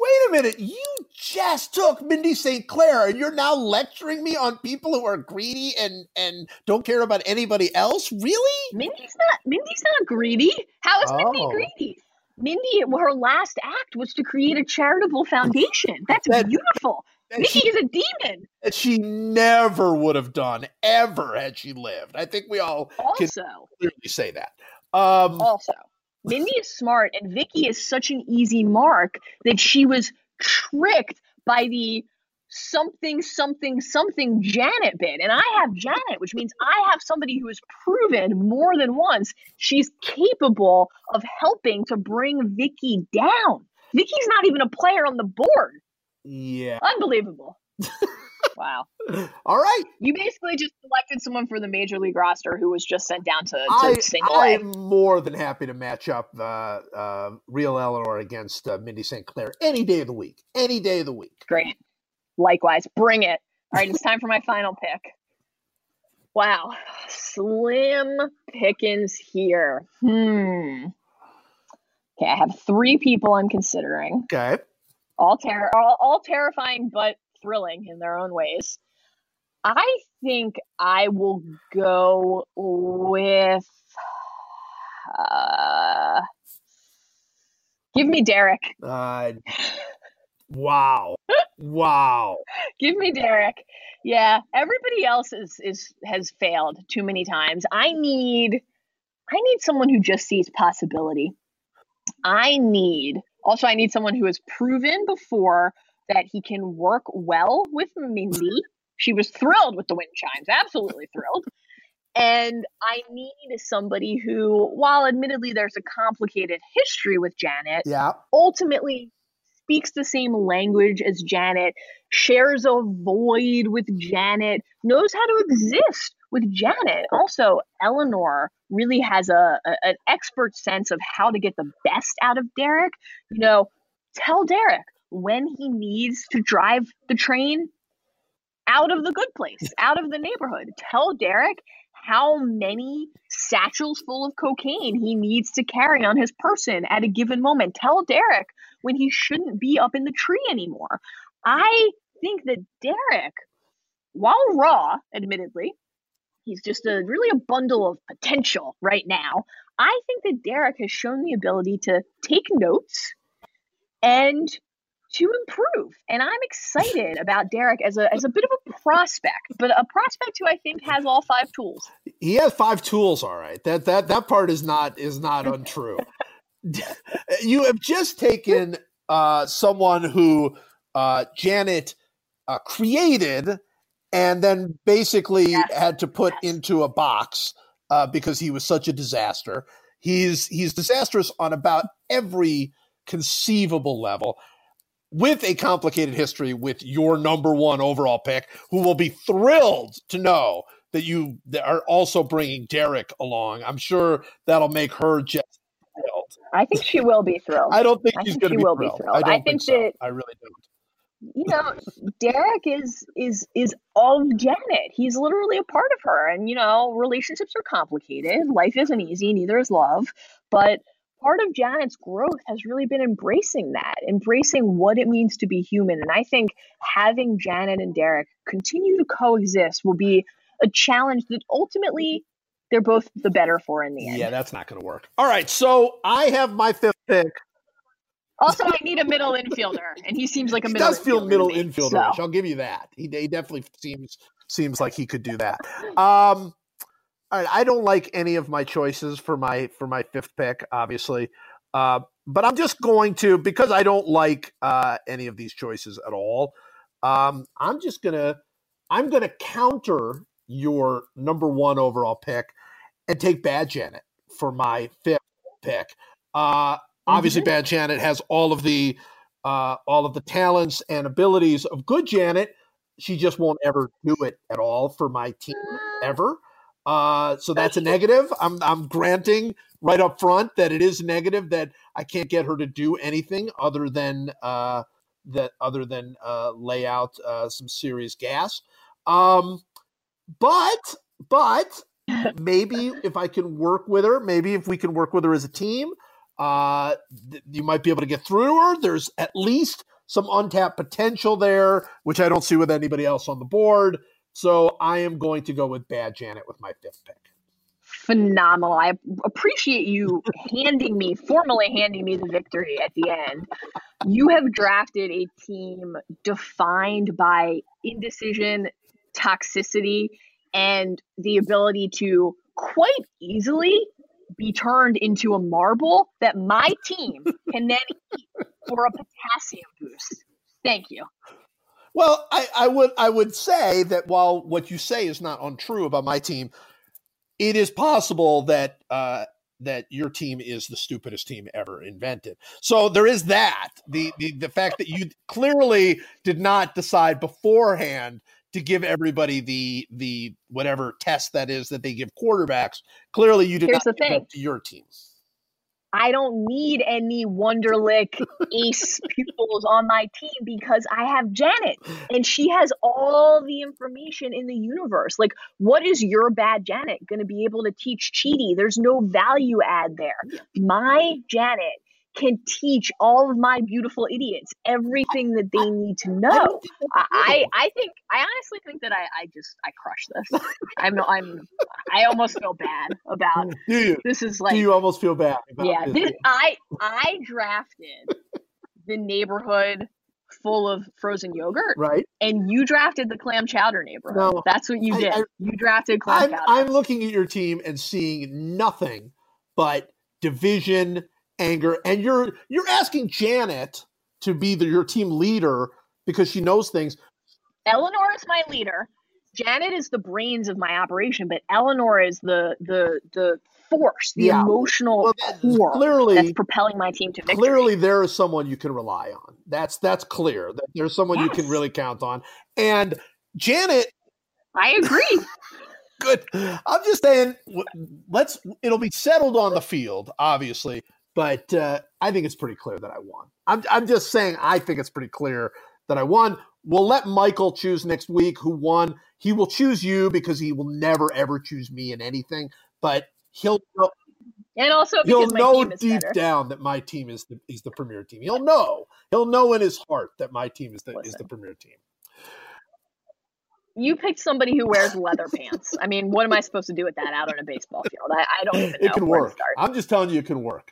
Wait a minute. You just took Mindy St. Claire and you're now lecturing me on people who are greedy and, and don't care about anybody else? Really? Mindy's not Mindy's not greedy. How is Mindy Oh. greedy? Mindy, her last act was to create a charitable foundation. That's That- beautiful. That Mindy she, is a demon. that she never would have done ever had she lived. I think we all can Also, clearly say that. Um, also, Mindy is smart, and Vicky is such an easy mark that she was tricked by the something, something, something Janet bit. And I have Janet, which means I have somebody who has proven more than once she's capable of helping to bring Vicky down. Vicky's not even a player on the board. yeah. Unbelievable. [laughs] wow. [laughs] All right. You basically just selected someone for the major league roster who was just sent down to, to I, single I A. am more than happy to match up uh, uh, real Eleanor against uh, Mindy St. Claire any day of the week. Any day of the week. Great. Likewise, bring it. All right, it's time for my final pick. Wow, slim pickings here. Hmm. Okay, I have three people I'm considering. Okay. All ter- all, all terrifying but thrilling in their own ways. I think I will go with. Uh, give me Derek. Uh, wow. Wow. Give me Derek. Yeah, everybody else is is has failed too many times. I need I need someone who just sees possibility. I need also I need someone who has proven before that he can work well with Mindy. She was thrilled with the wind chimes, absolutely thrilled. And I need somebody who, while admittedly there's a complicated history with Janet, Yeah. ultimately speaks the same language as Janet, shares a void with Janet, knows how to exist with Janet. Also, Eleanor really has a, a an expert sense of how to get the best out of Derek. You know, tell Derek when he needs to drive the train out of the good place, [laughs] out of the neighborhood. Tell Derek how many satchels full of cocaine he needs to carry on his person at a given moment. Tell Derek when he shouldn't be up in the tree anymore. I think that Derek, while raw, admittedly, he's just a really a bundle of potential right now. I think that Derek has shown the ability to take notes and to improve. And I'm excited about Derek as a as a bit of a prospect, but a prospect who I think has all five tools. He has five tools, all right. That that that part is not is not untrue. [laughs] you have just taken uh, someone who uh, Janet uh, created and then basically Yes. had to put Yes. into a box uh, because he was such a disaster. He's he's disastrous on about every conceivable level. With a complicated history with your number one overall pick, who will be thrilled to know that you are also bringing Derek along. I'm sure that'll make her just thrilled. I think she will be thrilled. I don't think I she's going to she be will be thrilled. thrilled. I don't I think, think so. that- I really don't. you know, Derek is is is of Janet. He's literally a part of her. And you know, relationships are complicated. Life isn't easy, neither is love. But part of Janet's growth has really been embracing that, embracing what it means to be human. And I think having Janet and Derek continue to coexist will be a challenge that ultimately they're both the better for in the end. Yeah, that's not going to work. All right, so I have my fifth pick. Also, I need a middle infielder, and he seems like a He middle does feel infielder middle to infielder. so. I'll give you that. He, he definitely seems seems like he could do that. Um, all right, I don't like any of my choices for my for my fifth pick, obviously, uh, but I'm just going to because I don't like uh, any of these choices at all. Um, I'm just gonna I'm gonna counter your number one overall pick and take Bad Janet for my fifth pick. Uh, obviously, Bad Janet has all of the uh, all of the talents and abilities of good Janet. She just won't ever do it at all for my team ever. Uh, so that's a negative. I'm I'm granting right up front that it is negative that I can't get her to do anything other than uh, that other than uh, lay out uh, some serious gas. Um, but but [laughs] maybe if I can work with her, maybe if we can work with her as a team, uh, th- you might be able to get through her. There's at least some untapped potential there, which I don't see with anybody else on the board. So I am going to go with Bad Janet with my fifth pick. phenomenal. I appreciate you handing me, formally handing me the victory at the end. You have drafted a team defined by indecision, toxicity, and the ability to quite easily be turned into a marble that my team can then eat for a potassium boost. Thank you. Well, I, I would I would say that while what you say is not untrue about my team, it is possible that uh, that your team is the stupidest team ever invented. So there is that the the, the fact that you clearly did not decide beforehand to give everybody the the whatever test that is that they give quarterbacks. Clearly, you did Here's not the give thing. that to your team. I don't need any Wonderlic [laughs] ace pupils on my team because I have Janet and she has all the information in the universe. Like, what is your bad Janet going to be able to teach Chidi? There's no value add there. My Janet can teach all of my beautiful idiots everything that they need to know. I, I, I think I honestly think that I, I just I crushed this. I'm I'm I almost feel bad about [laughs] Do you? this is like Do you almost feel bad? About yeah, this? this, I I drafted the neighborhood full of frozen yogurt, right. and you drafted the clam chowder neighborhood. No, That's what you I- did. I- you drafted clam I'm, chowder. I'm looking at your team and seeing nothing but division, anger, and you're you're asking Janet to be the, your team leader because she knows things. Eleanor is my leader. Janet is the brains of my operation, but Eleanor is the the the force, the Yeah. emotional Well, that- core clearly- that's propelling my team to victory. Clearly, there is someone you can rely on. That's that's clear. That there's someone you can really count on. And Janet, I agree. [laughs] [laughs] good. I'm just saying, let's. It'll be settled on the field, obviously, but uh, I think it's pretty clear that I won. I'm I'm just saying, I think it's pretty clear that I won. We'll let Michael choose next week who won. He will choose you because he will never ever choose me in anything. But he'll know, and also he'll know deep better. down that my team is the is the premier team. He'll know. He'll know in his heart that my team is the is the premier team. You picked somebody who wears leather pants. I mean, what am I supposed to do with that out on a baseball field? I, I don't even know it can work. I'm just telling you, it can work.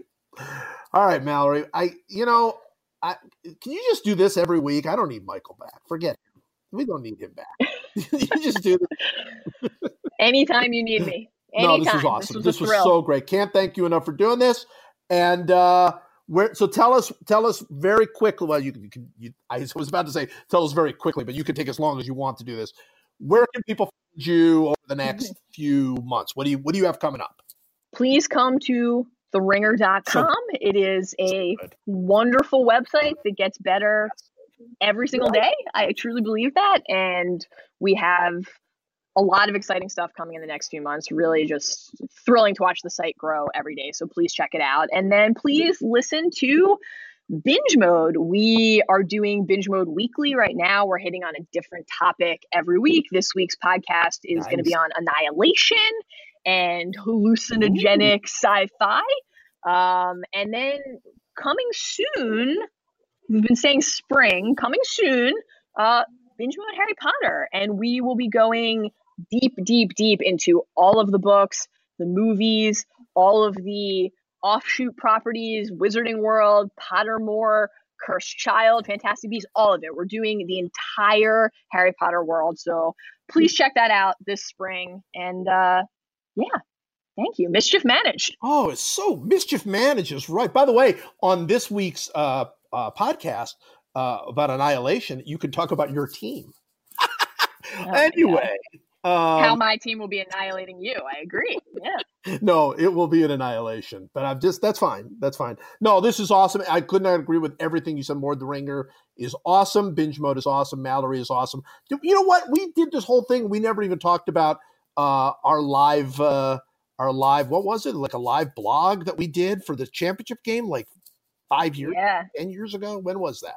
All right, Mallory. I, you know, I, can you just do this every week? I don't need Michael back. Forget him. We don't need him back. [laughs] you just do this. [laughs] Anytime you need me. No, Anytime. this was awesome. This This was, was, a thrill. so great. Can't thank you enough for doing this. And uh, where? So tell us, tell us very quickly. Well, you can. You can you, I was about to say tell us very quickly, but you can take as long as you want to do this. Where can people find you over the next few months? What do you What do you have coming up? Please come to theringer.com. It is a good. wonderful website that gets better every single day. I truly believe that. And we have a lot of exciting stuff coming in the next few months. Really just thrilling to watch the site grow every day. So please check it out. And then please listen to Binge Mode. We are doing Binge Mode weekly right now. We're hitting on a different topic every week. This week's podcast is going to be on annihilation and hallucinogenic sci fi. Um, and then coming soon, we've been saying spring, coming soon, uh, binge mode Harry Potter. And we will be going deep, deep, deep into all of the books, the movies, all of the offshoot properties, Wizarding World, Pottermore, Cursed Child, Fantastic Beasts, all of it. We're doing the entire Harry Potter world. So please check that out this spring. And uh, yeah, thank you. Mischief managed. Oh, it's so mischief manages right. By the way, on this week's uh, uh, podcast uh, about annihilation, you can talk about your team. [laughs] Oh anyway, how um, my team will be annihilating you. I agree. Yeah. [laughs] no, it will be an annihilation. But I'm just that's fine. That's fine. No, this is awesome. I could not agree with everything you said. More the ringer is awesome. Binge mode is awesome. Mallory is awesome. You know what? We did this whole thing. We never even talked about uh, our live. Uh, our live. What was it? Like a live blog that we did for the championship game, like five years, Yeah. ten years ago. When was that?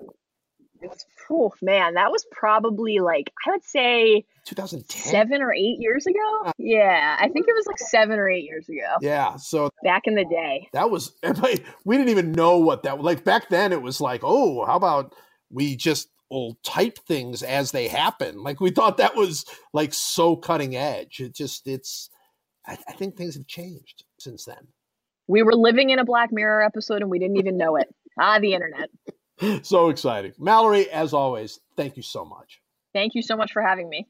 It's, oh, man, that was probably like, I would say 2010. seven or eight years ago. Yeah. I think it was like seven or eight years ago, Yeah. So back in the day. that was [laughs] we didn't even know what that like back then it was like oh how about we just will type things as they happen like we thought that was like so cutting edge it just it's i, I think things have changed since then We were living in a Black Mirror episode and we didn't even know it. Ah, the internet. [laughs] so exciting mallory as always thank you so much Thank you so much for having me.